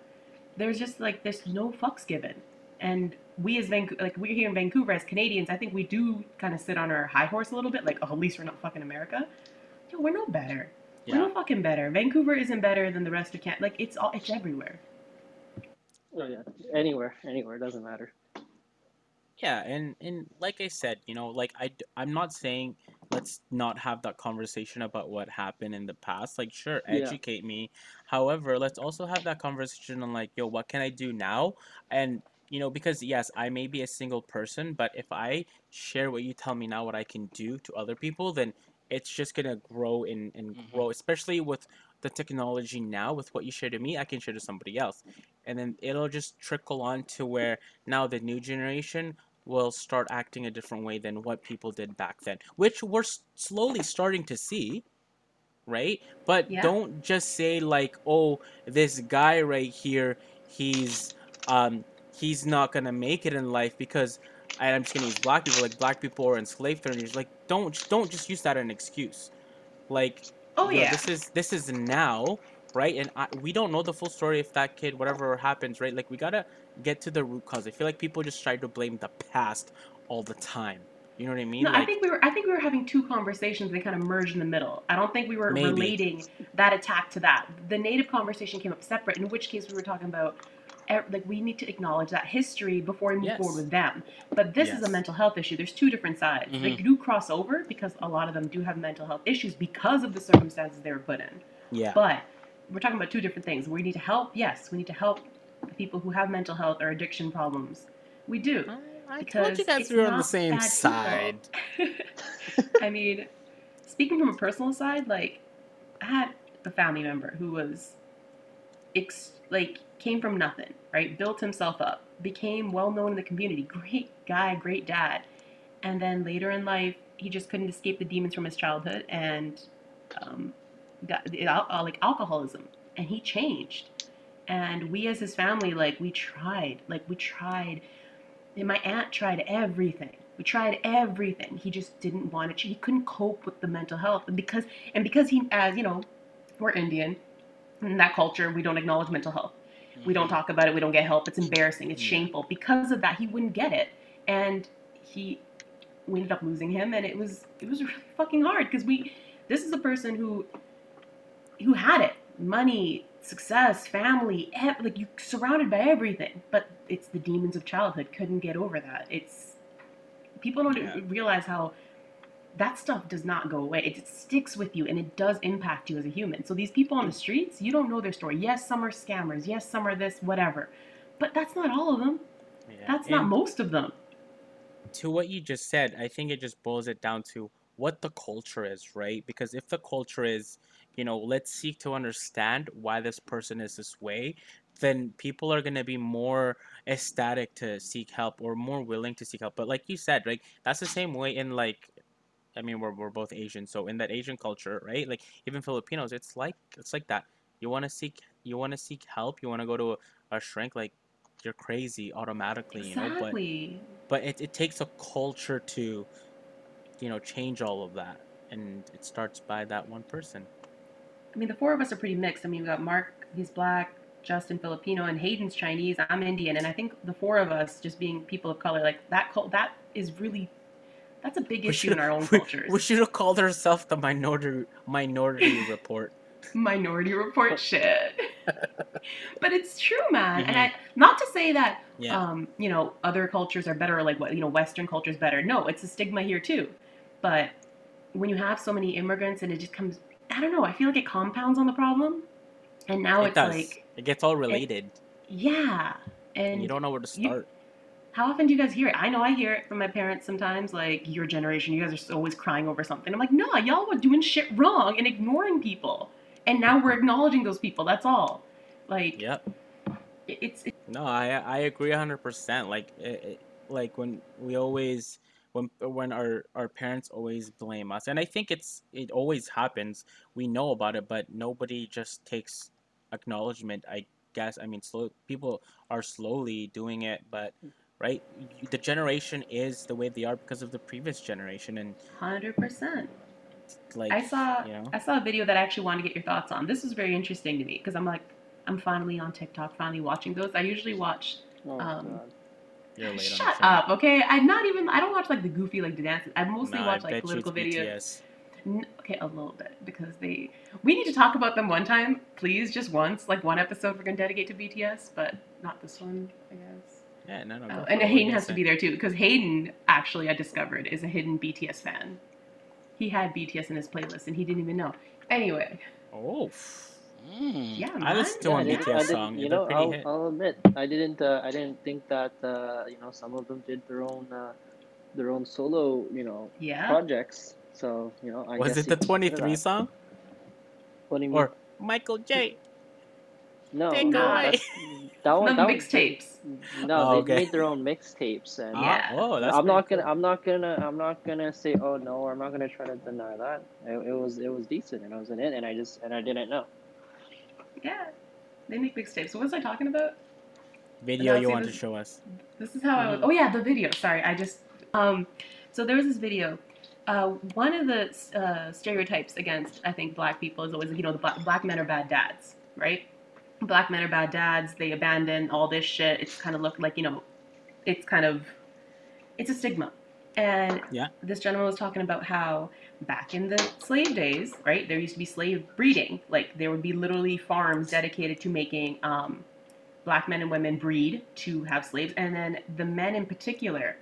There's just like there's no fucks given. And we as Vancouver, like we're here in Vancouver as Canadians, I think we do kind of sit on our high horse a little bit, like, oh, at least we're not fucking America. Yo, we're no better. We're no fucking better. Vancouver isn't better than the rest of Canada. Like, it's all, it's everywhere. Oh yeah, anywhere, anywhere, it doesn't matter. Yeah, and and like I said, you know, like I I'm not saying let's not have that conversation about what happened in the past. Like, sure, Yeah. educate me. However, let's also have that conversation on like, yo, what can I do now? And you know, because yes, I may be a single person, but if I share what you tell me now, what I can do to other people, then it's just gonna grow and, and Mhm. grow. Especially with the technology now, with what you share to me, I can share to somebody else, and then it'll just trickle on to where now the new generation will start acting a different way than what people did back then, which we're s- slowly starting to see, right? But Yeah. don't just say like, "Oh, this guy right here, he's um he's not gonna make it in life because." And I'm just gonna use black people. Like black people are enslaved, you're like, don't don't just use that as an excuse. Like, Oh, yeah. this is this is now, right? And I, we don't know the full story if that kid, whatever happens, right? Like we gotta get to the root cause. I feel like people just try to blame the past all the time. You know what I mean? No, I think we were. I think we were having two conversations. They kind of merged in the middle. I don't think we were Maybe. relating that attack to that. The native conversation came up separate. In which case, we were talking about like we need to acknowledge that history before we move Yes. forward with them. But this is a mental health issue. There's two different sides. They Mhm. do cross over because a lot of them do have mental health issues because of the circumstances they were put in. yeah, But we're talking about two different things. We need to help. Yes, we need to help the people who have mental health or addiction problems. We do. I, I told you guys we were on the same side. [laughs] I mean, speaking from a personal side, like I had a family member who was, ex- like, came from nothing, right? Built himself up, became well known in the community. Great guy, great dad, and then later in life, he just couldn't escape the demons from his childhood and um, got uh, like alcoholism, and he changed. And we as his family, like we tried, like we tried. And my aunt tried everything. We tried everything. He just didn't want it. He couldn't cope with the mental health, and because and because he, as you know, we're Indian. In that culture, we don't acknowledge mental health. We don't talk about it. We don't get help. It's embarrassing. It's Yeah. shameful. Because of that, he wouldn't get it, and he, we ended up losing him, and it was it was really fucking hard because we, this is a person who, who had it, money, success, family, ev- like you surrounded by everything, but it's the demons of childhood. Couldn't get over that. It's people don't Yeah. realize how that stuff does not go away. It, it sticks with you and it does impact you as a human. So these people on the streets, you don't know their story. Yes, some are scammers. Yes, some are this, whatever. But that's not all of them. Yeah. That's not most of them. to what you just said, I think it just boils it down to what the culture is, right? Because if the culture is, you know, let's seek to understand why this person is this way, then people are going to be more ecstatic to seek help or more willing to seek help. But like you said, right, that's the same way in like I mean, we're, we're both Asian, so in that Asian culture, right? Like even Filipinos, it's like it's like that. You want to seek you want to seek help, you want to go to a, a shrink like you're crazy automatically, you know, but but it, it takes a culture to you know change all of that and it starts by that one person I mean, the four of us are pretty mixed. I mean, we got Mark, he's black, Justin Filipino, and Hayden's Chinese. I'm Indian, and I think the four of us, just being people of color, like that, that is really, that's a big issue in our own [laughs] we, cultures. we should have called ourselves the minority minority [laughs] report Minority Report shit. [laughs] but it's true, man. And Mhm. I, not to say that, yeah um, you know, other cultures are better, or like what you know, Western culture is better. No, it's a stigma here too. But when you have so many immigrants, and it just comes, I don't know. I feel like it compounds on the problem. And now it it's does like, it gets all related yeah. and And you don't know where to you- start how often do you guys hear it? I know I hear it from my parents sometimes, like your generation, you guys are always crying over something. I'm like, no, y'all were doing shit wrong and ignoring people. And now we're [laughs] acknowledging those people. That's all. Like, yep it- it's, no i i agree 100% like it, it, like when we always when when our our parents always blame us and i think it's it always happens we know about it but nobody just takes acknowledgement i guess i mean slow people are slowly doing it but right the generation is the way they are because of the previous generation and 100%. like I saw you know I saw a video that I actually wanted to get your thoughts on. This was very interesting to me because I'm like, I'm finally on TikTok, finally watching those. I usually watch. Oh, Um, God. You're late Shut up, okay? I'm not even. I don't watch like the goofy like the dances. I mostly Nah, I watch bet like political videos. Okay, a little bit because they. We need to talk about them one time, please, just once. Like one episode we're gonna dedicate to BTS, but not this one, I guess. yeah no no Oh, and Hayden has to be there too because Hayden actually I discovered is a hidden BTS fan. He had BTS in his playlist and he didn't even know. Anyway, oh Mm. yeah, I man. listened to Yeah, I one didn't- BTS song, You know, I'll. I'll admit, I didn't. Uh, I didn't think that. Uh, you know, some of them did their own, uh, their own solo, you know, Yeah. projects. So you know, I was guess it the 23 song What do you mean? or Michael J no, Take no, away. [laughs] that one. That was- mixtapes. No, Oh, they okay. made their own mixtapes, and Ah, Yeah. oh that's I'm not gonna. I'm not gonna. I'm not gonna say. Oh no, I'm not gonna try to deny that. It, it was. It was decent, and I was in it, and I just and I didn't know. Yeah. They make mixtapes. So what was I talking about? video you see, want to show us This is how I was. Oh yeah, the video. Sorry, I just. Um, so there was this video. Uh, one of the uh, stereotypes against I think black people is always you know the black, black men are bad dads, right? Black men are bad dads. They abandon all this shit. It's kind of look like you know, it's kind of, it's a stigma. And Yeah. this gentleman was talking about how back in the slave days, right, there used to be slave breeding. Like there would be literally farms dedicated to making um, black men and women breed to have slaves. And then the men in particular,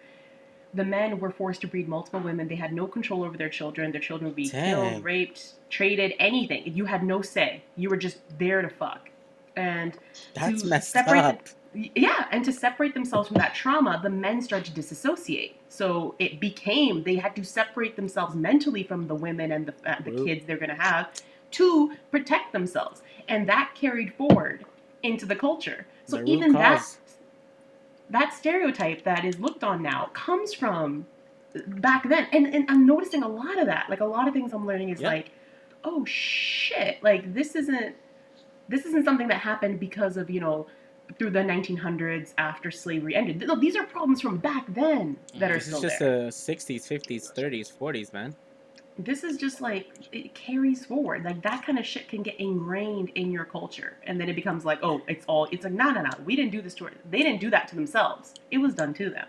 the men were forced to breed multiple women. They had no control over their children. Their children would be Dang. killed, raped, traded, anything. You had no say. You were just there to fuck. And that's to messed separate up yeah, and to separate themselves from that trauma, the men started to disassociate. So it became they had to separate themselves mentally from the women and the, uh, the kids they're going to have to protect themselves, and that carried forward into the culture. So The even that that stereotype that is looked on now comes from back then, and and I'm noticing a lot of that. Like a lot of things I'm learning is Yeah. like, oh shit, like this isn't this isn't something that happened because of you know through the 1900s after slavery ended. These are problems from back then that are This still is just there. the 60s, 50s, 30s, 40s, man. this is just like it carries forward. Like that kind of shit can get ingrained in your culture, and then it becomes like, oh, it's all. It's like, no, no, no. We didn't do this to. Her. They didn't do that to themselves. It was done to them.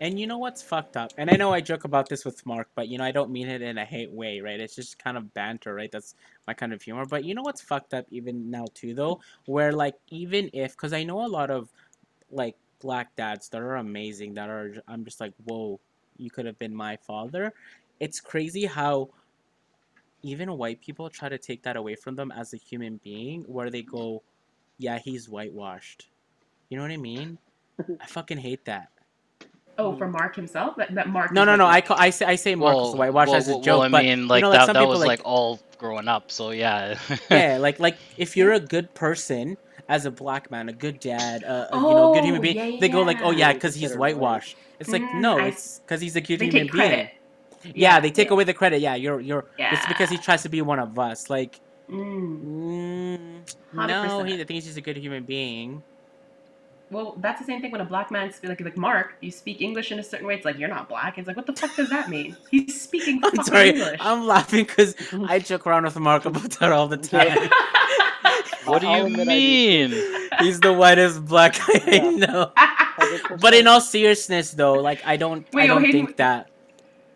And you know what's fucked up? And I know I joke about this with Mark, but you know I don't mean it in a hate way, right? It's just kind of banter, right? That's my kind of humor. But you know what's fucked up even now too though, where like even if cuz I know a lot of like black dads that are amazing that are I'm just like, "Whoa, you could have been my father." It's crazy how even white people try to take that away from them as a human being where they go, "Yeah, he's whitewashed." You know what I mean? I fucking hate that. Oh, for Mark himself, that, that Mark. No, no, like- no. I call, I say I say Mark Marcus whitewash well, as a well, joke, well, I but mean, like you know, like that, some that people was like, like all growing up. So yeah. [laughs] yeah, like like if you're a good person as a black man, a good dad, uh, a, you know, good human Oh, being, yeah, they go like, oh yeah. yeah, because he's Consider white. whitewashed. It's like Mm, no, I it's because he's a good they human take being. credit. Yeah, they take yeah. away the credit. Yeah, you're you're. It's because he tries to be one of us. Like, Mm. mm, no, he, I think he's just a good human being. Well, that's the same thing when a black man sp- like like Mark, you speak English in a certain way. It's like you're not black. It's like what the fuck does that mean? He's speaking [laughs] I'm fucking sorry, English. I'm laughing because I [laughs] joke around with Mark about that all the time. [laughs] what do you admit I do mean? he's the whitest black guy I know. 100%. But in all seriousness, though, like I don't, I Wait, oh, don't Hayden- think that.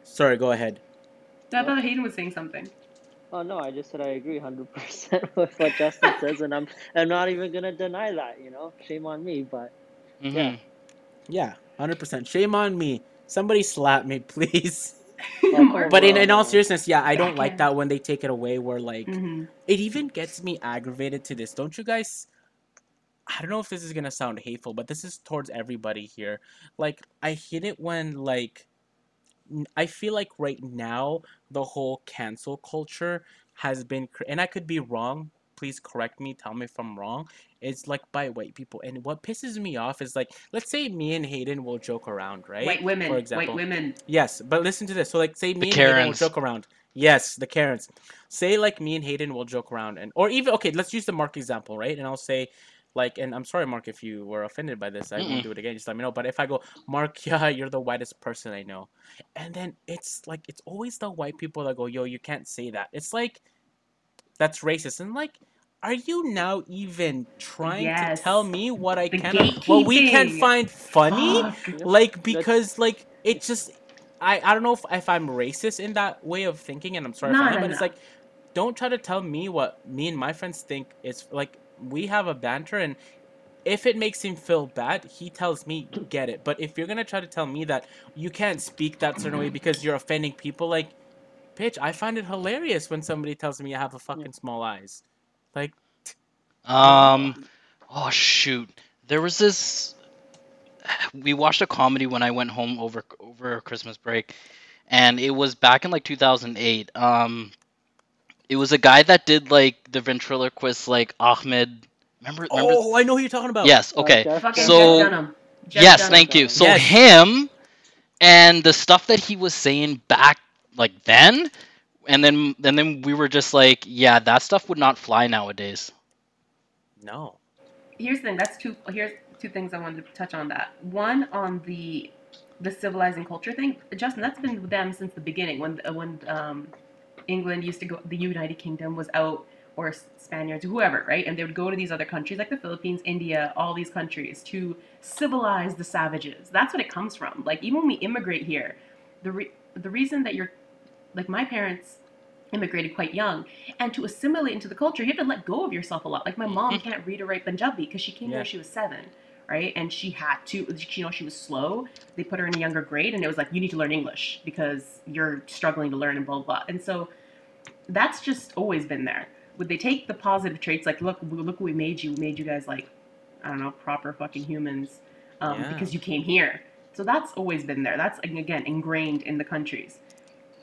Sorry, go ahead. I thought Hayden was saying something. Oh no, I just said I agree 100% [laughs] with what Justin says, and I'm I'm not even gonna deny that. You know, shame on me, but Mhm. Yeah, hundred percent. Shame on me. Somebody slap me, [laughs] please. Mark. [laughs] But in, in all seriousness, yeah, I don't like that when they take it away. Where like Mhm. it even gets me aggravated to this. Don't you guys? I don't know if this is gonna sound hateful, but this is towards everybody here. Like I hate it when like n- I feel like right now the whole cancel culture has been, and I could be wrong. Please correct me. Tell me if I'm wrong. It's like by white people, and what pisses me off is like, let's say me and Hayden will joke around, right? White women, For white example, women. Yes, but listen to this. So like say me The and Hayden will joke around. Yes, the Karens. Say like me and Hayden will joke around and or even okay, let's use the Mark example, right? And I'll say like and I'm sorry Mark if you were offended by this. I Mm-mm. won't do it again. Just let me know. But if I go, Mark, [laughs] yeah, you're the whitest person I know. And then it's like it's always the white people that go, "Yo, you can't say that." It's like that's racist. And like are you now even trying Yes. to tell me what I The can what we can gatekeeping. find funny? Fuck. like because like it just I, I don't know if, if I'm racist in that way of thinking and I'm sorry No, if I am, no, but it's like don't try to tell me what me and my friends think is like we have a banter and if it makes him feel bad, he tells me get it. But if you're gonna try to tell me that you can't speak that certain way because you're offending people, like, bitch, I find it hilarious when somebody tells me I have a fucking small eyes. Like, Um, oh shoot, there was this. We watched a comedy when I went home over over Christmas break, and it was back in like 2008. Um, it was a guy that did like the ventriloquist, like Achmed. Remember? remember? oh, I know who you're talking about. Yes. Uh, Okay. Jeff So- Jeff Jeff yes. Dunham. Thank you. So Yes. him, and the stuff that he was saying back like then, and then and then we were just like, yeah, that stuff would not fly nowadays. No. here's the thing. That's two. Here's two things I wanted to touch on. That one on the the civilizing culture thing. Justin, that's been with them since the beginning. When uh, when um, England used to go, the United Kingdom was out, or Spaniards, whoever, right? And they would go to these other countries like the Philippines, India, all these countries to civilize the savages. That's what it comes from. Like even when we immigrate here, the re- the reason that you're like my parents immigrated quite young and to assimilate into the culture you have to let go of yourself a lot like my mom [laughs] can't read or write punjabi because she came here Yeah. when she was seven right? And she had to you know she was slow. They put her in a younger grade and it was like you need to learn english because you're struggling to learn and blah blah blah. And so that's just always been there. Would they take the positive traits like look look what we made you. We made you guys like i don't know proper fucking humans um, Yeah. because you came here. So that's always been there. That's again ingrained in the countries.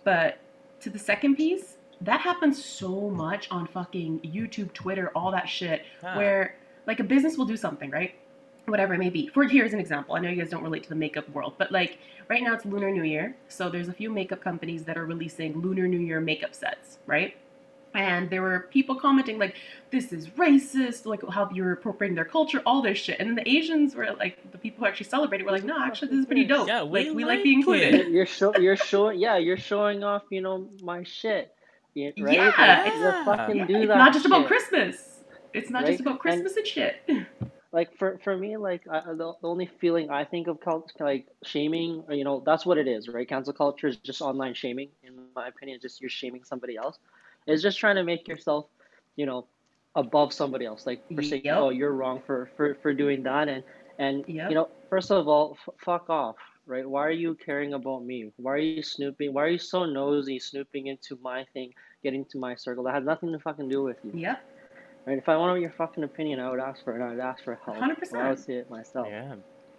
But to the second piece that happens so much on fucking youtube twitter all that shit Ah. where like a business will do something right whatever it may be for here's an example i know you guys don't relate to the makeup world but like right now it's lunar new year so there's a few makeup companies that are releasing lunar new year makeup sets right and there were people commenting like, "This is racist," like how you're appropriating their culture, all this shit. And then the Asians were like, the people who actually celebrated were like, "No, actually, this is pretty dope. Yeah, we like, we like like being included." You're show, you're showing, yeah, you're showing off, you know, my shit, right? Yeah, Like, it's- you fucking Yeah, do it's that. not just about. Christmas. It's not just about Christmas and, shit. [laughs] like for for me like I, the, the only feeling i think of cult, like shaming or, you know that's what it is right? Cancel culture is just online shaming. In my opinion it's just you're shaming somebody else. It's just trying to make yourself you know above somebody else. Like for saying Yep. oh you're wrong for for for doing that and and Yep. you know first of all f- fuck off right? Why are you caring about me? Why are you snooping? Why are you so nosy snooping into my thing getting to my circle that has nothing to fucking do with you? Yep. Right? If I wanted your fucking opinion, I would ask for it. I would ask for help. 100%. Or I would see it myself. Yeah.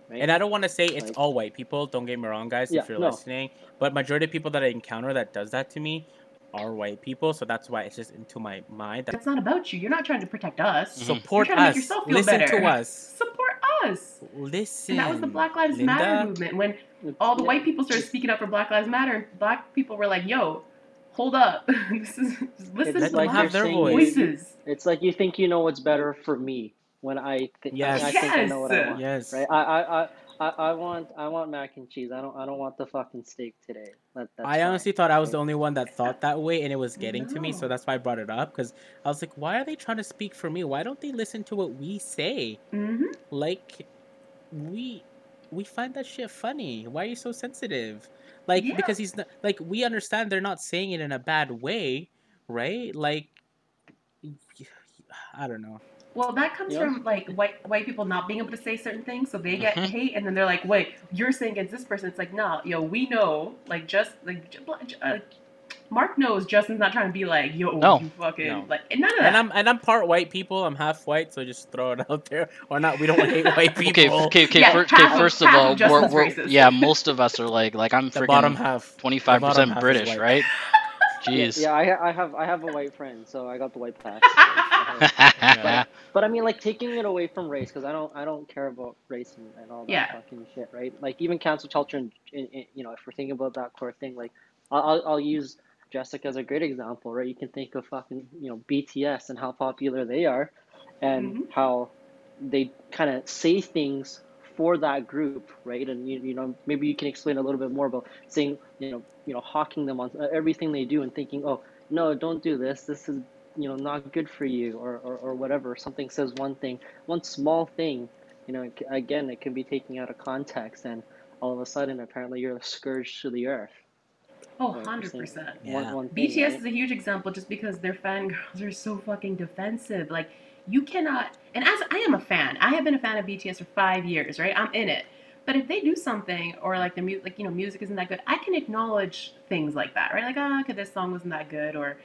Right? And I don't want to say it's Like- all white people. Don't get me wrong, guys, Yeah, if you're no. listening. But majority of people that I encounter that does that to me are white people. So that's why it's just into my mind that That's not about you. You're not trying to protect us. Mhm. support You're trying to make us. yourself feel Listen better. to us. Support us. Listen. And that was the Black Lives Linda. Matter movement when all the Yeah. white people started speaking up for Black Lives Matter, and black people were like, "Yo, hold up, [laughs] this is listen It's to like my have their saying voice. voices." It's like you think you know what's better for me when I think Yes. I, think I know what I want. Yes. Right? I, I, I, I, I want I want mac and cheese. I don't I don't want the fucking steak today. That, that's I fine. honestly thought I was the only one that thought that way, and it was getting to me, so that's why I brought it up. Because I was like, why are they trying to speak for me? Why don't they listen to what we say? hmm Like, we we find that shit funny. Why are you so sensitive? Like, Yeah. because he's not like we understand they're not saying it in a bad way, right? Like, I don't know. Well, that comes Yeah. from like white white people not being able to say certain things, so they get Mhm. hate, and then they're like, "Wait, you're saying against this person?" It's like, nah, yo, we know, like, just like, j- j- uh, Mark knows Justin's not trying to be like, "Yo, No. you fucking No. like," and none of that. And I'm and I'm part white people. I'm half white, so just throw it [laughs] out there. Or not? We don't hate [laughs] white people. Okay, okay, okay. Yeah, first, half okay, of- first of of all, we're, we're yeah, most of us are like like I'm The bottom freaking half. twenty five percent British, right? [laughs] Jeez. yeah, I, I have I have a white friend, so I got the white pass. Yeah. But I mean, like taking it away from race, because I don't, I don't care about race and, and all that Yeah. fucking shit, right? Like even cancel culture, and in, in, you know, if we're thinking about that core thing, like I'll, I'll, I'll use Jessica as a great example, right? You can think of fucking, you know, BTS and how popular they are, and Mhm. how they kind of say things for that group, right? And you, you know, maybe you can explain a little bit more about saying, you know, you know, hawking them on uh, everything they do and thinking, oh, no, don't do this. This is you know not good for you or, or, or whatever something says one thing one small thing you know again it can be taken out of context and all of a sudden apparently you're a scourge to the earth oh, 100 you're percent. Yeah. one, one thing, BTS right? is a huge example just because their fangirls are so fucking defensive. Like, you cannot, and as I am a fan, I have been a fan of BTS for five years, right? I'm in it. But if they do something, or like the music, like you know, music isn't that good, I can acknowledge things like that, right? Like, ah, okay, this song wasn't that good, or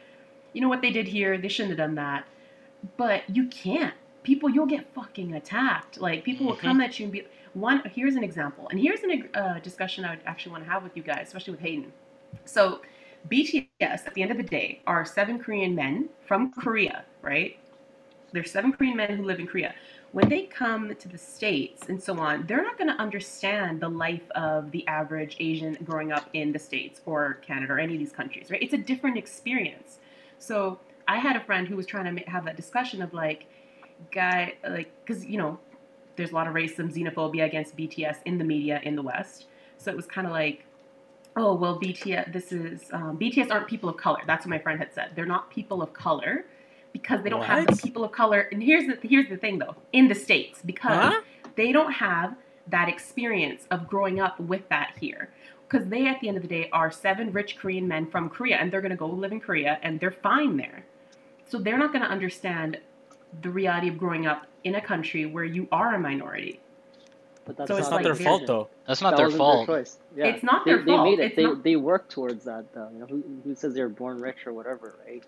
you know what they did here, they shouldn't have done that. But you can't. People, you'll get fucking attacked. Like people will Mhm. come at you and be one. Here's an example, and here's an uh, discussion I would actually want to have with you guys, especially with Hayden. So, BTS at the end of the day are seven Korean men from Korea, right? There's seven Korean men who live in Korea. When they come to the States and so on, they're not going to understand the life of the average Asian growing up in the States or Canada or any of these countries, right? It's a different experience. So I had a friend who was trying to have that discussion of like, guy, like, because, you know, there's a lot of racism, xenophobia against BTS in the media in the West. So it was kind of like, oh, well, BTS, this is, um, BTS aren't people of color. That's what my friend had said. They're not people of color because they don't have the people of color. And here's the, here's the thing though, in the States, because Huh? they don't have that experience of growing up with that here. Because they, at the end of the day, are seven rich Korean men from Korea, and they're going to go live in Korea, and they're fine there. So they're not going to understand the reality of growing up in a country where you are a minority. But that's So It's it's not their they're- fault though. That's not that their wasn't fault. choice. Yeah. It's not they, their they fault. made it It's they, not- they worked towards that though you know who, who says they're born rich or whatever right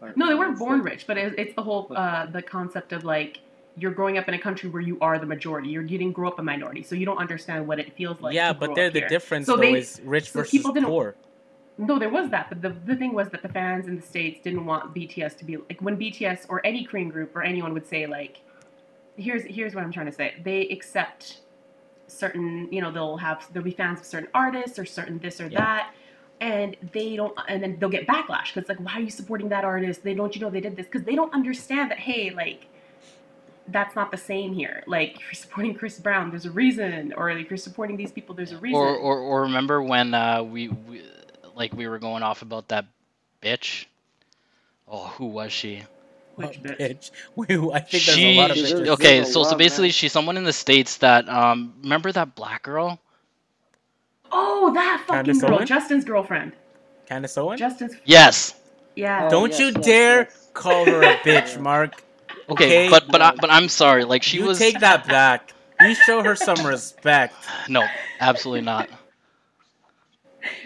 Or- No, they weren't born rich, but it, it's the whole uh, the concept of like you're growing up in a country where you are the majority. You're, you didn't grow up a minority, so you don't understand what it feels like. yeah, to but they're up the here. difference So though they- is rich so versus people poor. No, there was that, but the, the thing was that the fans in the states didn't want BTS to be like when BTS or any Korean group or anyone would say like, here's here's what I'm trying to say. They accept certain, you know, they'll have there'll be fans of certain artists or certain this or Yeah. that. and they don't and then they'll get backlash because like why are you supporting that artist they don't you know they did this because they don't understand that hey like that's not the same here like if you're supporting chris brown there's a reason or if you're supporting these people there's a reason Or, or or remember when uh, we, we like we were going off about that bitch? Oh, who was she? Which [laughs] bitch? bitch. [laughs] Wait, I think there's she a lot of bitches. okay, so so basically man. she's someone in the states that um remember that black girl? oh that fucking Candace girl Owen? justin's girlfriend Candace Owen? justin's Yes. yeah Oh, Don't yes, you yes, dare yes. call her a bitch, [laughs] Mark. Okay, Okay. but but I, but I'm sorry. Like she was. you was take that back. You show her some respect. no, absolutely not.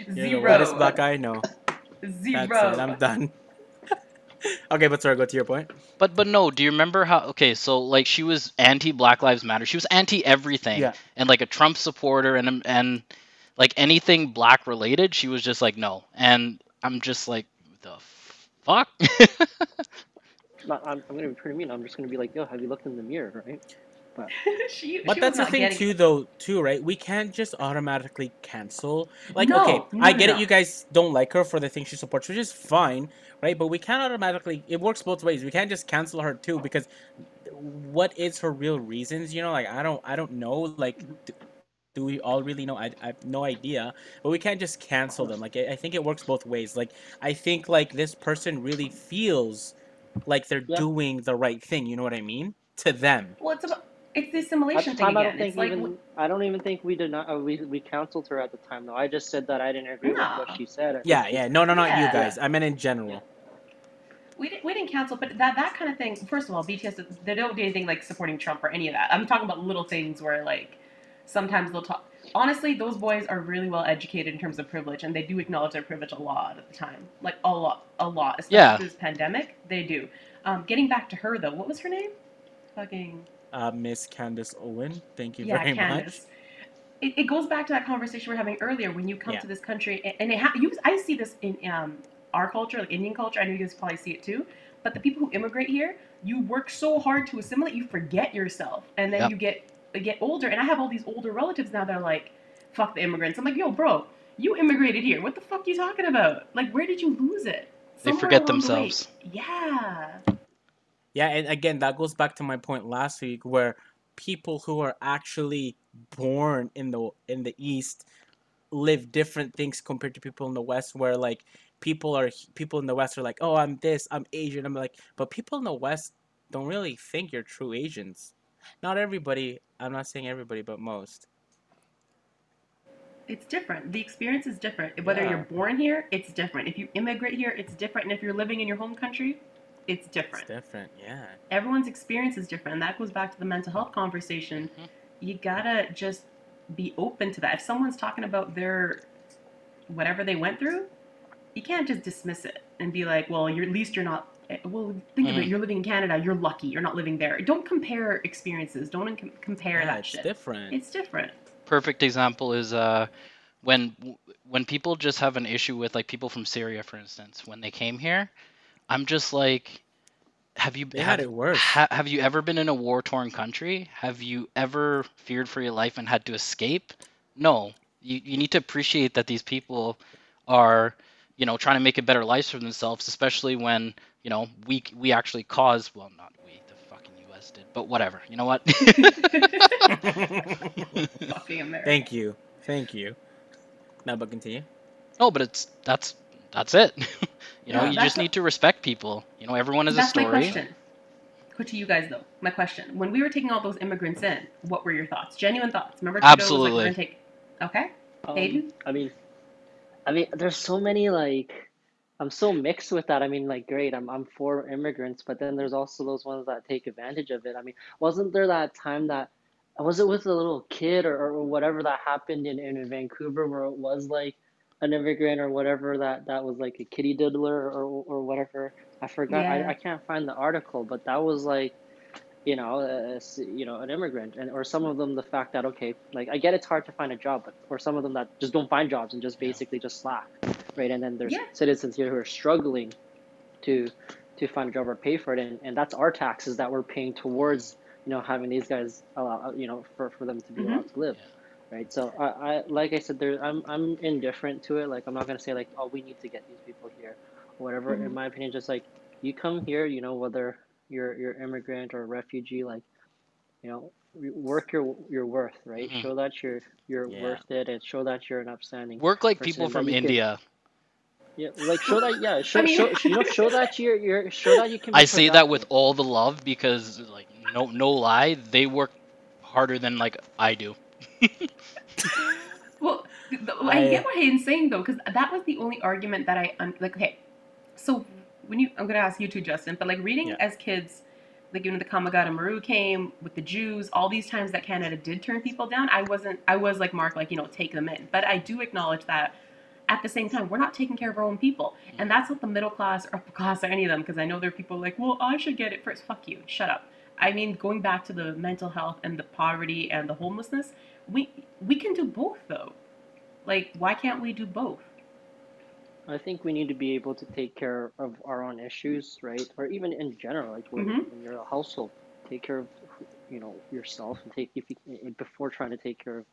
You're zero the wettest black I know. zero That's it. I'm done. Okay, but sorry. Go to your point. But but no, do you remember how? Okay, so like she was anti Black Lives Matter. She was anti everything, Yeah. and like a Trump supporter, and and like anything black related, she was just like no. And I'm just like the fuck. [laughs] Not, I'm, I'm gonna be pretty mean. I'm just gonna be like, yo, have you looked in the mirror, right? [laughs] she, But she that's the thing getting too, though. Too right. We can't just automatically cancel. Like, No, okay, no, I get no. it. You guys don't like her for the things she supports, which is fine, right? But we can't automatically. It works both ways. We can't just cancel her too because what is her real reasons? You know, like I don't, I don't know. Like, do, do we all really know? I, I have no idea. But we can't just cancel them. Like, I, I think it works both ways. Like, I think like this person really feels like they're Yeah. doing the right thing. You know what I mean? To them. well it's about it's the At assimilation the thing time, I don't think it's like even I don't even think we did not uh, we we counseled her at the time though. I just said that I didn't agree No. with what she said. I Yeah, she- yeah. No, no, not you guys. I meant in general. we didn't, we didn't cancel, but that that kind of thing. First of all, BTS they don't do anything like supporting Trump or any of that. I'm talking about little things where like sometimes they'll talk. Honestly, those boys are really well educated in terms of privilege, and they do acknowledge their privilege a lot at the time, like a lot, a lot. Especially Yeah. through this pandemic, they do. Um, getting back to her though, what was her name? Fucking Uh, Miss Candace Owen, thank you yeah, very Candace. It, it goes back to that conversation we are having earlier. When you come Yeah. to this country, and, and it ha- you, I see this in um, our culture, like Indian culture. I know you guys probably see it too. But the people who immigrate here, you work so hard to assimilate, you forget yourself, and then Yep. you get get older. And I have all these older relatives now that are like, "Fuck the immigrants." I'm like, "Yo, bro, you immigrated here. What the fuck are you talking about? Like, where did you lose it?" They forget along the themselves. Yeah. Yeah, and again, that goes back to my point last week where people who are actually born in the in the East live different things compared to people in the West, where like people are people in the West are like, oh, I'm this, I'm Asian. I'm like, but people in the West don't really think you're true Asians. Not everybody. I'm not saying everybody, but most. It's different. The experience is different. Whether Yeah. you're born here, it's different. If you immigrate here, it's different. And if you're living in your home country, it's different. It's different. Yeah. Everyone's experience is different. And that goes back to the mental health conversation. Mhm. You gotta just be open to that. If someone's talking about their whatever they went through, you can't just dismiss it and be like, well, you're at least you're not. eh, Well, think of it. Mhm. You're living in Canada. You're lucky. You're not living there. Don't compare experiences. Don't com- compare yeah, that it's shit. different. It's different. Perfect example is uh when when people just have an issue with like people from Syria, for instance, when they came here. I'm just like, have you they have, had it worse. ha, have you ever been in a war torn country? Have you ever feared for your life and had to escape? No. You you need to appreciate that these people are, you know, trying to make a better life for themselves, especially when, you know, we we actually caused well not we, the fucking US did, but whatever. You know what? Fucking America. Thank you. Thank you. Now, but continue. No, but it's that's that's it. [laughs] you know, Yeah, you just a- need to respect people. You know, everyone has a That's my story. question. Put to you guys though. My question: When we were taking all those immigrants in, what were your thoughts? Genuine thoughts. Remember, Trudeau Was like, Absolutely. take. Okay. Um, Hayden? I mean, I mean, there's so many like, I'm so mixed with that. I mean, like, great, I'm I'm for immigrants, but then there's also those ones that take advantage of it. I mean, wasn't there that time that was it with a little kid or, or whatever that happened in, in Vancouver where it was like an immigrant or whatever that that was like a kitty diddler or or whatever. I forgot. Yeah. I, I can't find the article, but that was like you know, uh, you know, an immigrant, and or some of them the fact that okay, like I get it's hard to find a job, but or some of them that just don't find jobs and just basically just slack, right? And then there's Yeah. citizens here who are struggling to to find a job or pay for it, and, and that's our taxes that we're paying towards you know having these guys allow you know for, for them to be Mhm. allowed to live. Right? So I, I like I said, there I'm I'm indifferent to it. Like I'm not gonna say like, oh, we need to get these people here, or whatever. Mhm. In my opinion, just like you come here, you know, whether you're you're immigrant or refugee, like you know, work your your worth, right? Mhm. Show that you're you're Yeah. worth it, and show that you're an upstanding. Work like person people from India. Yeah, like show that. Yeah, [laughs] show mean- show you know show that you're you're show that you can. I say that with all the love because, like, no, no lie, they work harder than like I do. [laughs] Well, th- th- I, I- get what Hayden's saying though, because that was the only argument that I un- like. Okay, so when you, I'm gonna ask you too, Justin, but like reading Yeah. as kids, like when the Komagata Maru came with the Jews, all these times that Canada did turn people down, I wasn't. I was like Mark, like you know, take them in. But I do acknowledge that. At the same time, we're not taking care of our own people, and mm. that's not the middle class or upper class or any of them. Because I know there are people like, well, I should get it first. Fuck you, shut up. I mean, going back to the mental health and the poverty and the homelessness, we we can do both though. Like, why can't we do both? I think we need to be able to take care of our own issues, right? Or even in general, like when, Mhm. when you're a household, take care of you know yourself and take if you, before trying to take care of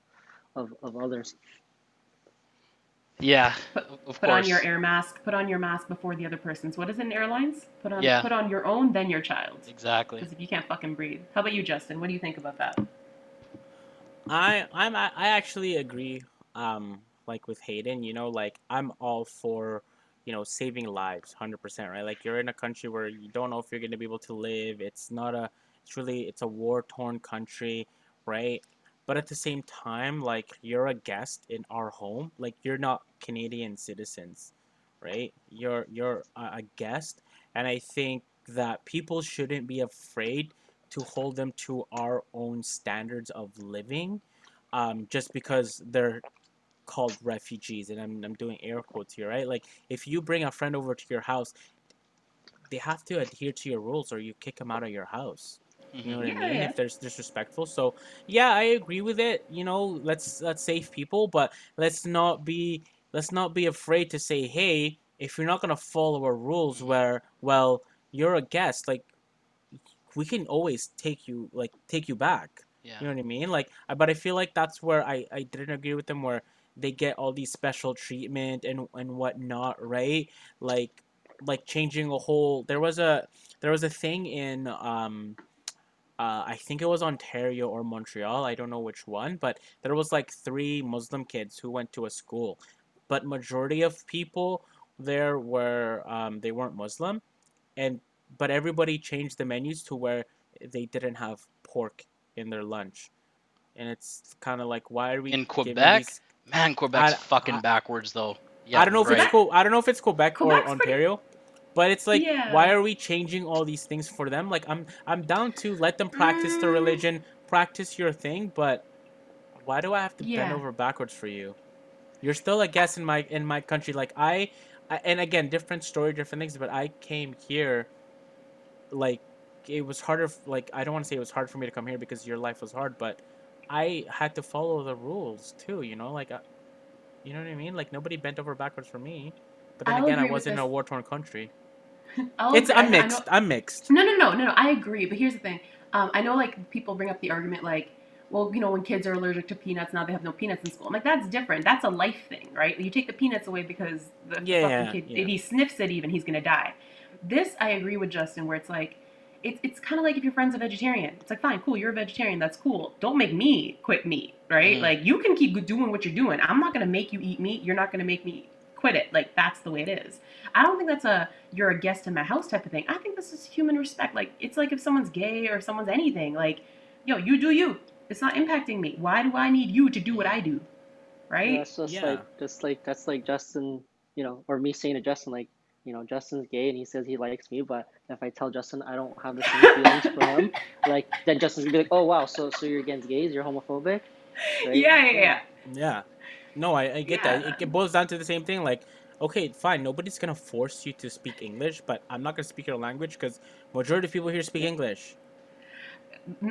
of, of others. Yeah, Put- of Put course. on your air mask. Put on your mask before the other person's. What is it in airlines? Put on Yeah. put on your own, then your child's. Exactly. Because if you can't fucking breathe, how about you, Justin? What do you think about that? I I'm I I actually agree. Um, like with Hayden, you know, like I'm all for, you know, saving lives, hundred percent, right? Like you're in a country where you don't know if you're gonna be able to live. It's not a, it's really it's a war torn country, right? But at the same time, like you're a guest in our home. Like you're not Canadian citizens, right? You're you're a guest, and I think that people shouldn't be afraid to hold them to our own standards of living um, just because they're called refugees and I'm, I'm doing air quotes here right like if you bring a friend over to your house they have to adhere to your rules or you kick them out of your house you know what Yeah, I mean? yeah. If there's disrespectful. So yeah, I agree with it. You know, let's let's save people, but let's not be let's not be afraid to say, hey, if you're not gonna follow our rules, where well, you're a guest, like we can always take you like take you back. Yeah. You know what I mean? Like, but I feel like that's where I I didn't agree with them, where they get all these special treatment and and whatnot, right? Like like changing a whole. There was a there was a thing in um uh, I think it was Ontario or Montreal. I don't know which one, but there was like three Muslim kids who went to a school, but majority of people there were um, they weren't Muslim, and but everybody changed the menus to where they didn't have pork in their lunch, and it's kind of like why are we In giving Quebec? these- Man, Quebec's I- fucking I- backwards though. Yeah, I don't know if it's Co- I don't know if it's Quebec or Quebec's pretty- Ontario, but it's like Yeah. why are we changing all these things for them? Like I'm I'm down to let them practice their Mm. religion, practice your thing, but why do I have to bend over backwards for you? You're still a guest in my in my country. Like I, I and again different story, different things. But I came here, like it was harder. Like I don't want to say it was hard for me to come here because your life was hard, but I had to follow the rules too. You know, like. I, you know what I mean? Like nobody bent over backwards for me. But then I'll again, I was in a war torn country. I'll It's agree- I'm mixed. I'm mixed. No, no, no, no, no. I agree, but here's the thing. Um, I know like people bring up the argument like, well, you know, when kids are allergic to peanuts, now they have no peanuts in school. I'm like, that's different. That's a life thing, right? You take the peanuts away because the Yeah, fucking kid, yeah. if he sniffs it, even he's gonna die. This I agree with Justin, where it's like, it's it's kind of like if your friend's a vegetarian. It's like, fine, cool, you're a vegetarian, that's cool. Don't make me quit meat, right? Mhm. Like you can keep doing what you're doing. I'm not gonna make you eat meat. You're not gonna make me quit it. Like that's the way it is. I don't think that's a you're a guest in my house type of thing. I think this is human respect. Like it's like if someone's gay or someone's anything, like, yo, you do you. It's not impacting me. Why do I need you to do what I do? Right? That's just Yeah. like just like that's like Justin, you know, or me saying to Justin like, you know, Justin's gay and he says he likes me, but if I tell Justin I don't have the same feelings for him, [laughs] like then Justin's gonna be like, oh wow, so so you're against gays, you're homophobic, right? Yeah, yeah, yeah. Yeah. No, I, I get that. Yeah. It, it boils down to the same thing. Like, okay, fine, nobody's gonna force you to speak English, but I'm not gonna speak your language because majority of people here speak English.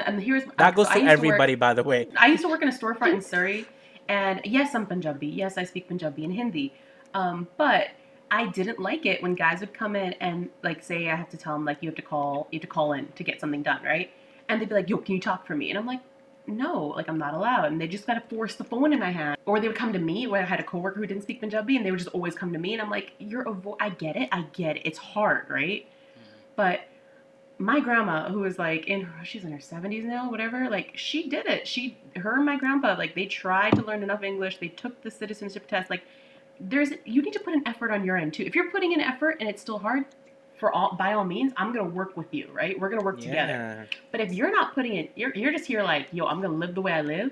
And here's That goes to used work- everybody, by the way. I used to work in a storefront in Surrey, and yes, I'm Punjabi. Yes, I speak Punjabi and Hindi. Um, but I didn't like it when guys would come in and like say I have to tell them like you have to call you have to call in to get something done, right? And they'd be like, "Yo, can you talk for me?" And I'm like, no, like I'm not allowed. And they just gotta force the phone in my hand. Or they would come to me, where I had a coworker who didn't speak Punjabi, and they would just always come to me, and I'm like, you're avo- I get it, I get it. It's hard, right? Mm-hmm. But my grandma, who is like in her, she's in her 70s now, whatever, like she did it. She, her and my grandpa, like they tried to learn enough English. They took the citizenship test. Like there's, you need to put an effort on your end too. If you're putting in effort and it's still hard, for all, by all means, I'm gonna work with you, right? We're gonna work together. But if you're not putting it, you're, you're just here like, yo, I'm gonna live the way I live,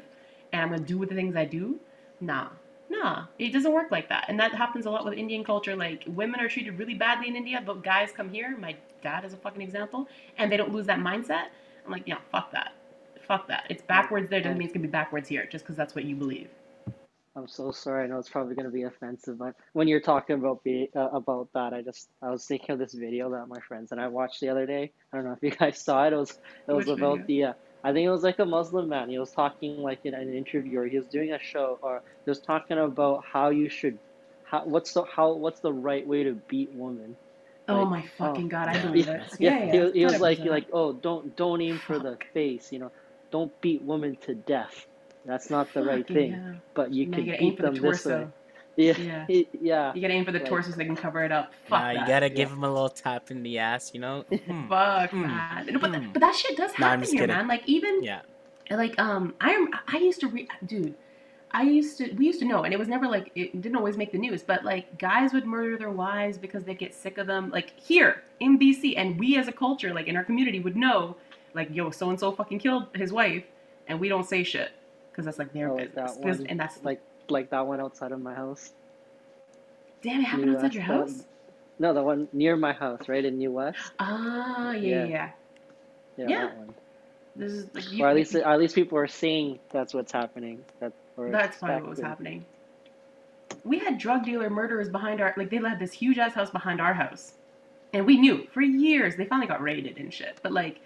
and I'm gonna do the things I do. Nah, nah, it doesn't work like that. And that happens a lot with Indian culture. Like women are treated really badly in India, but guys come here. My dad is a fucking example, and they don't lose that mindset. I'm like, yeah, fuck that, fuck that. It's backwards there doesn't mean it's gonna be backwards here, just because that's what you believe. I'm so sorry. I know it's probably gonna be offensive, but when you're talking about be uh, about that, I just I was thinking of this video that my friends and I watched the other day. I don't know if you guys [laughs] saw it. It was it was Which about the uh, I think it was like a Muslim man. He was talking like in an interview or he was doing a show or he was talking about how you should how what's the how what's the right way to beat women. Oh Like, my fucking oh, god, I [laughs] believe yeah, it. Yeah, Yeah, he, yeah. was- he was like, like, oh, don't don't aim for the face, you know, don't beat women to death. That's not the right thing. hell. But you No, can you gotta aim beat for the them this way. torso. [laughs] Yeah, Yeah. he- [laughs] yeah. You gotta aim for the Like- torso so they can cover it up. Fuck Nah, you that. gotta Yeah. give him a little tap in the ass, you know? [laughs] Hmm. Fuck Mm. that. No, but, Mm. but that shit does happen just here, kidding. man. Like even Yeah. like um I am I used to read dude. I used to we used to know and it was never like it didn't always make the news, but like guys would murder their wives because they get sick of them. Like here in BC and we as a culture, like in our community would know like yo, so and so fucking killed his wife and we don't say shit because that's like their Oh, like business. that one, and that's like like that one outside of my house. damn it happened New outside your West, that- house? No, the one near my house, right in New West. Ah, yeah, Yeah. yeah, yeah. Yeah, Yeah. that one. This is like Or at least at least people are seeing that's what's happening. That or That's probably what was happening. We had drug dealer murderers behind our like they had this huge ass house behind our house. And we knew for years they finally got raided and shit. But like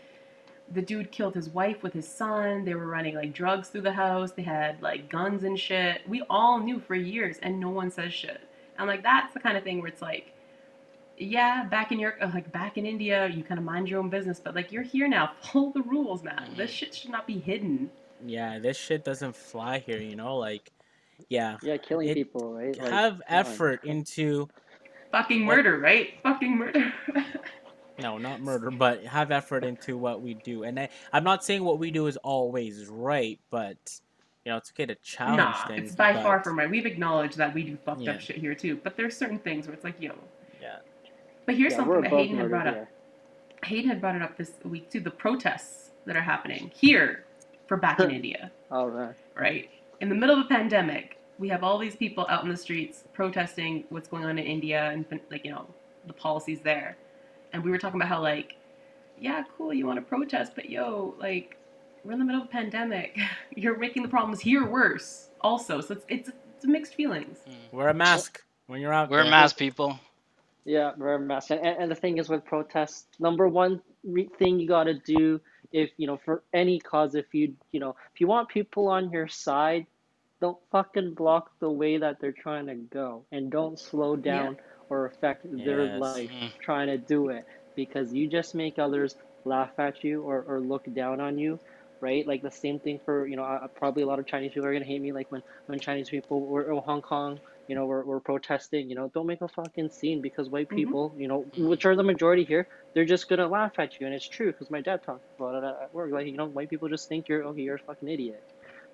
the dude killed his wife with his son. They were running like drugs through the house. They had like guns and shit. We all knew for years and no one says shit. And like that's the kind of thing where it's like yeah, back in your uh, like back in India, you kind of mind your own business, but like you're here now, [laughs] follow the rules, man. This shit should not be hidden. Yeah, this shit doesn't fly here, you know? Like, yeah. Yeah, killing It- people, right? Like, Have come on. effort into, Fucking What- murder, right? Fucking murder. [laughs] no, not murder, but have effort into what we do. And I, I'm not saying what we do is always right, but, you know, it's okay to challenge nah, things. it's by far from right. We've acknowledged that we do fucked Yeah. up shit here too, but there's certain things where it's like, yo. Yeah. But here's Yeah, something that Hayden had murder brought up. Hayden had brought it up this week too. The protests that are happening here for back in [laughs] India, All right. right? In the middle of a pandemic, we have all these people out in the streets protesting what's going on in India and like you know the policies there. And we were talking about how like, yeah, cool, you want to protest, but yo, like, we're in the middle of a pandemic. [laughs] You're making the problems here worse. Also, so it's it's, it's mixed feelings. Mm. Wear a mask when you're out Wear there. mask, people. Yeah, wear a mask. And, and the thing is with protests, number one re- thing you got to do if, you know, for any cause, if you, you know, if you want people on your side, don't fucking block the way that they're trying to go and don't slow down or affect their Yes. life Mhm. trying to do it because you just make others laugh at you or, or look down on you right like the same thing for you know uh, probably a lot of chinese people are going to hate me like when when chinese people were in hong kong you know were, were protesting you know don't make a fucking scene because white Mhm. people you know which are the majority here they're just going to laugh at you and it's true because my dad talked about it at work like you know white people just think you're okay you're a fucking idiot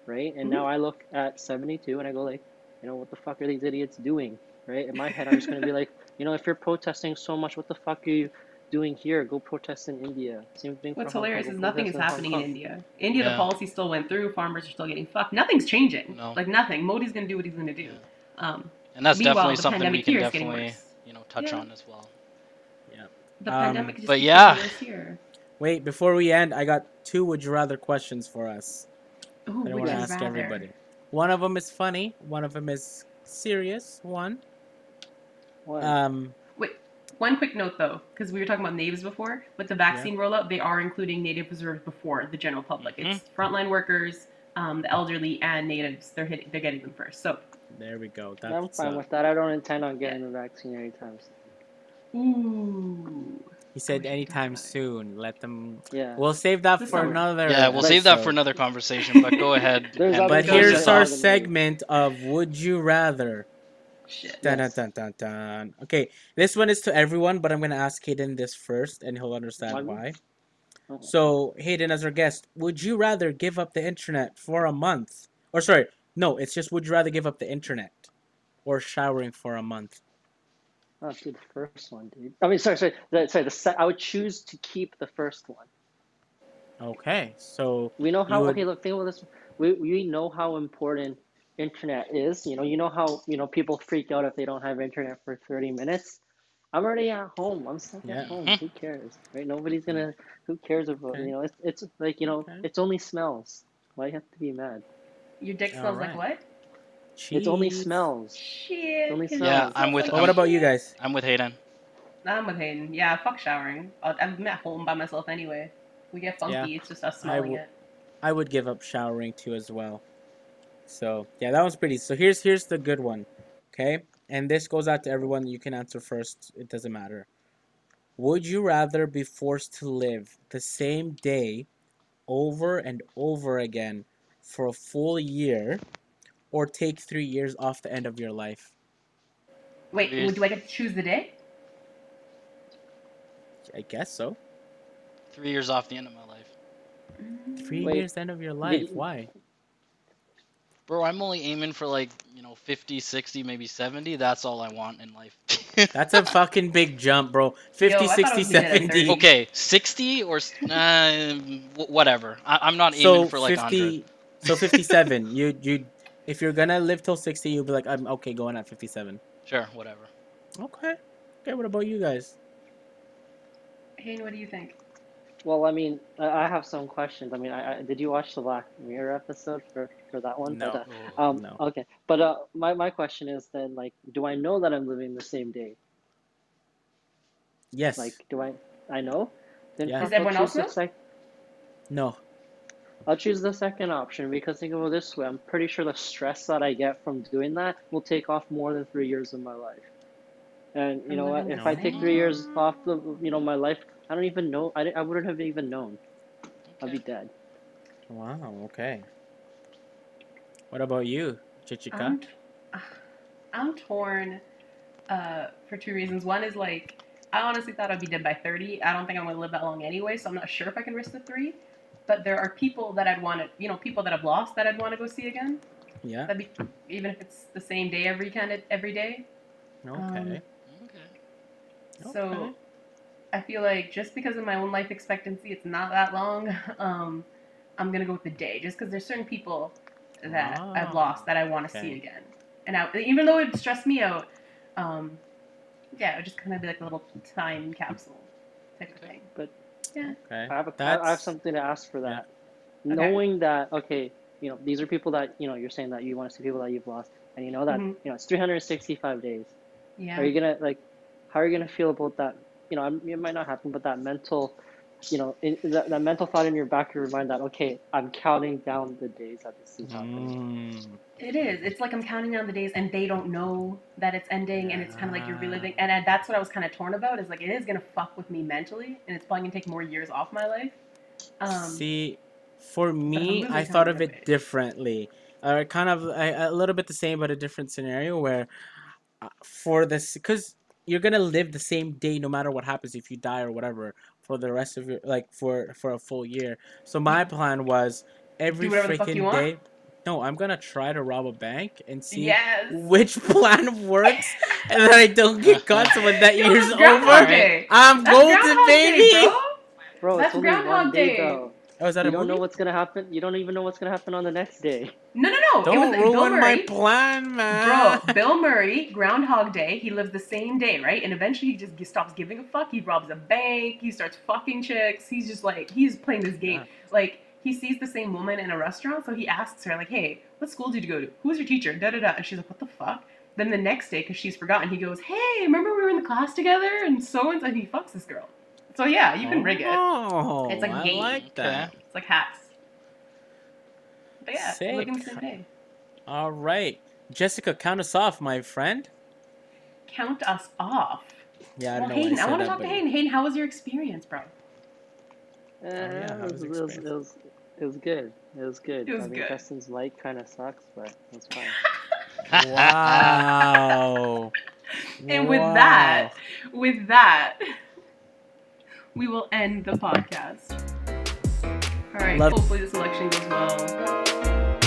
right and Mhm. now i look at 72 and i go like you know what the fuck are these idiots doing right in my head i'm just going to be [laughs] like you know if you're protesting so much what the fuck are you doing here go protest in india same thing What's Hong Kong, hilarious go is nothing is protest happening in Kong. India. India, the policy still went through. Farmers are still getting fucked. Nothing's changing. No. Like nothing. Modi's gonna do what he's gonna do. Yeah. Um, And that's Meanwhile, definitely the something we pandemic can here is getting definitely, worse. you know, touch Yeah. on as well. the Um, pandemic just but yeah. here. Wait, before we end, I got two would you rather questions for us. Ooh, I don't want to ask rather? everybody. One of them is funny. One of them is serious. One. What? Um. One quick note though, because we were talking about natives before. With the vaccine rollout, they are including native reserves before the general public. It's frontline workers, um, the elderly, and natives. They're hitting, they're getting them first. So, There we go. i'm fine uh, with that i don't intend on getting the vaccine anytime soon ooh, He said anytime talk about it. soon. Let them. Yeah. We'll save that for another. Yeah, we'll save that for another conversation. But go [laughs] ahead. There's and- other But here's our all the movie. segment of Would You Rather. Shit. Dun, Yes. dun, dun, dun, dun. Okay, this one is to everyone, but I'm gonna ask Hayden this first, and he'll understand Why? Oh. So, Hayden, as our guest, would you rather give up the internet for a month? Or sorry, no, it's just would you rather give up the internet or showering for a month? Oh, dude, the first one, dude. I mean, sorry, sorry, the, sorry. The se- I would choose to keep the first one. Okay, so We know how. would- Okay, look, think about this. We we know how important internet is. You know, you know how you know people freak out if they don't have internet for thirty minutes. I'm already at home. I'm stuck Yeah. at home. Hmm. Who cares, right? Nobody's gonna. Who cares about Okay. you know? It's it's like you know, Okay. it's only smells. Why you have to be mad? Your dick smells Alright. like what? It's only smells. Shit. only smells. Yeah, I'm with- like Well, what about you guys? I'm with Hayden. I'm with Hayden. Yeah, fuck showering. I'll- I'm at home by myself anyway. We get funky. Yeah. It's just us smelling w- it. I would give up showering too as well. So yeah, that one's pretty. So here's here's the good one, okay? And this goes out to everyone. You can answer first. It doesn't matter. Would you rather be forced to live the same day over and over again for a full year, or take three years off the end of your life? Wait, Yes. do I get to choose the day? I guess so. Three years off the end of my life. Three Wait, years end of your life. you- Why? Bro, I'm only aiming for like, you know, 50, 60, maybe 70. That's all I want in life. [laughs] That's a fucking big jump, bro. 50, Yo, I thought it 60, was gonna be at 70. okay, 60 or uh, [laughs] whatever. I- I'm not aiming so for like 100. 50 so 57 you you if you're gonna live till 60 you'll be like i'm okay going at 57 Sure, whatever. okay okay what about you guys Hayden, what do you think? Well, I mean, I I have some questions. I mean, I, I did you watch the Black Mirror episode for for that one? No. But, uh, um, No. Okay, but uh, my my question is then like, do I know that I'm living the same day? yes Like, do I? I know. Then Yeah. Does everyone else choose the know? sec- no I'll choose the second option because think of it this way: I'm pretty sure the stress that I get from doing that will take off more than three years of my life. And you know what? If I take three years off the you know my life, I don't even know. I, I wouldn't have even known. I'd be dead. wow okay what about you chichika I'm, t- I'm torn uh, for two reasons. One is like, I honestly thought I'd be dead by 30. I don't think I'm going to live that long anyway, so I'm not sure if I can risk the three. But there are people that I'd want to, you know, people that I've lost that I'd want to go see again. yeah That'd be, even if it's the same day every kind of every day. okay Okay. So Okay. I feel like just because of my own life expectancy, it's not that long. [laughs] Um, I'm gonna go with the day, just because there's certain people that I've Ah, lost that I want to okay. see again. And I, even though it stressed me out, um, yeah, it would just kind of be like a little time capsule type of thing. But yeah, okay I have a, I have something to ask for that. Okay. Knowing that, okay, you know, these are people that you know you're saying that you want to see people that you've lost, and you know that Mhm. you know it's 365 days. Yeah. Are you gonna like? How are you gonna feel about that? You know, I'm- it might not happen, but that mental, you know, in, that, that mental thought in your back of your mind that okay, I'm counting down the days that this is happening. Mm, It is. It's like I'm counting down the days, and they don't know that it's ending, and it's kind of like you're reliving. And I, that's what I was kind of torn about. Is like it is gonna fuck with me mentally, and it's probably gonna take more years off my life. Um, see for me losing i thought of something it away. differently uh, kind of a, a little bit the same but a different scenario where uh, for this because you're gonna live the same day no matter what happens if you die or whatever for the rest of your like for for a full year so my plan was every Do whatever the fuck you freaking want? day no i'm gonna try to rob a bank and see yes. which [laughs] plan works and then i don't get caught so when that Yo, year's over Day. i'm That's golden Groundhog Day, baby bro. Bro, That's it's only one day, Day. though. Oh is that You a don't know what's gonna happen. You don't even know what's gonna happen on the next day. No, no, no. don't it was Bill ruin my Murray. plan man Bro, Bill Murray, Groundhog Day, he lives the same day, right? And eventually he just g- stops giving a fuck. He robs a bank. He starts fucking chicks. He's just like, he's playing this game. Like, he sees the same woman in a restaurant, so he asks her, like, hey, what school did you go to? Who's your teacher? Da da da. And she's like, what the fuck? Then the next day, because she's forgotten, he goes, hey, remember we were in the class together? And so and so, he fucks this girl. So yeah, you can rig it. Oh, It's like I game. like that. It's like hacks. But yeah, Sick. living the same day. All right, Jessica, count us off, my friend. Count us off. Yeah, I Well, know Hayden, I I want to talk to Hayden. Hayden, how was your experience, bro? Uh, yeah, how it, was was, it, was, it was it was good. It was good. It was I mean, good. Justin's mic kind of sucks, but it's fine. [laughs] Wow. And with that, with that, we will end the podcast. All right. Love- hopefully this election goes well.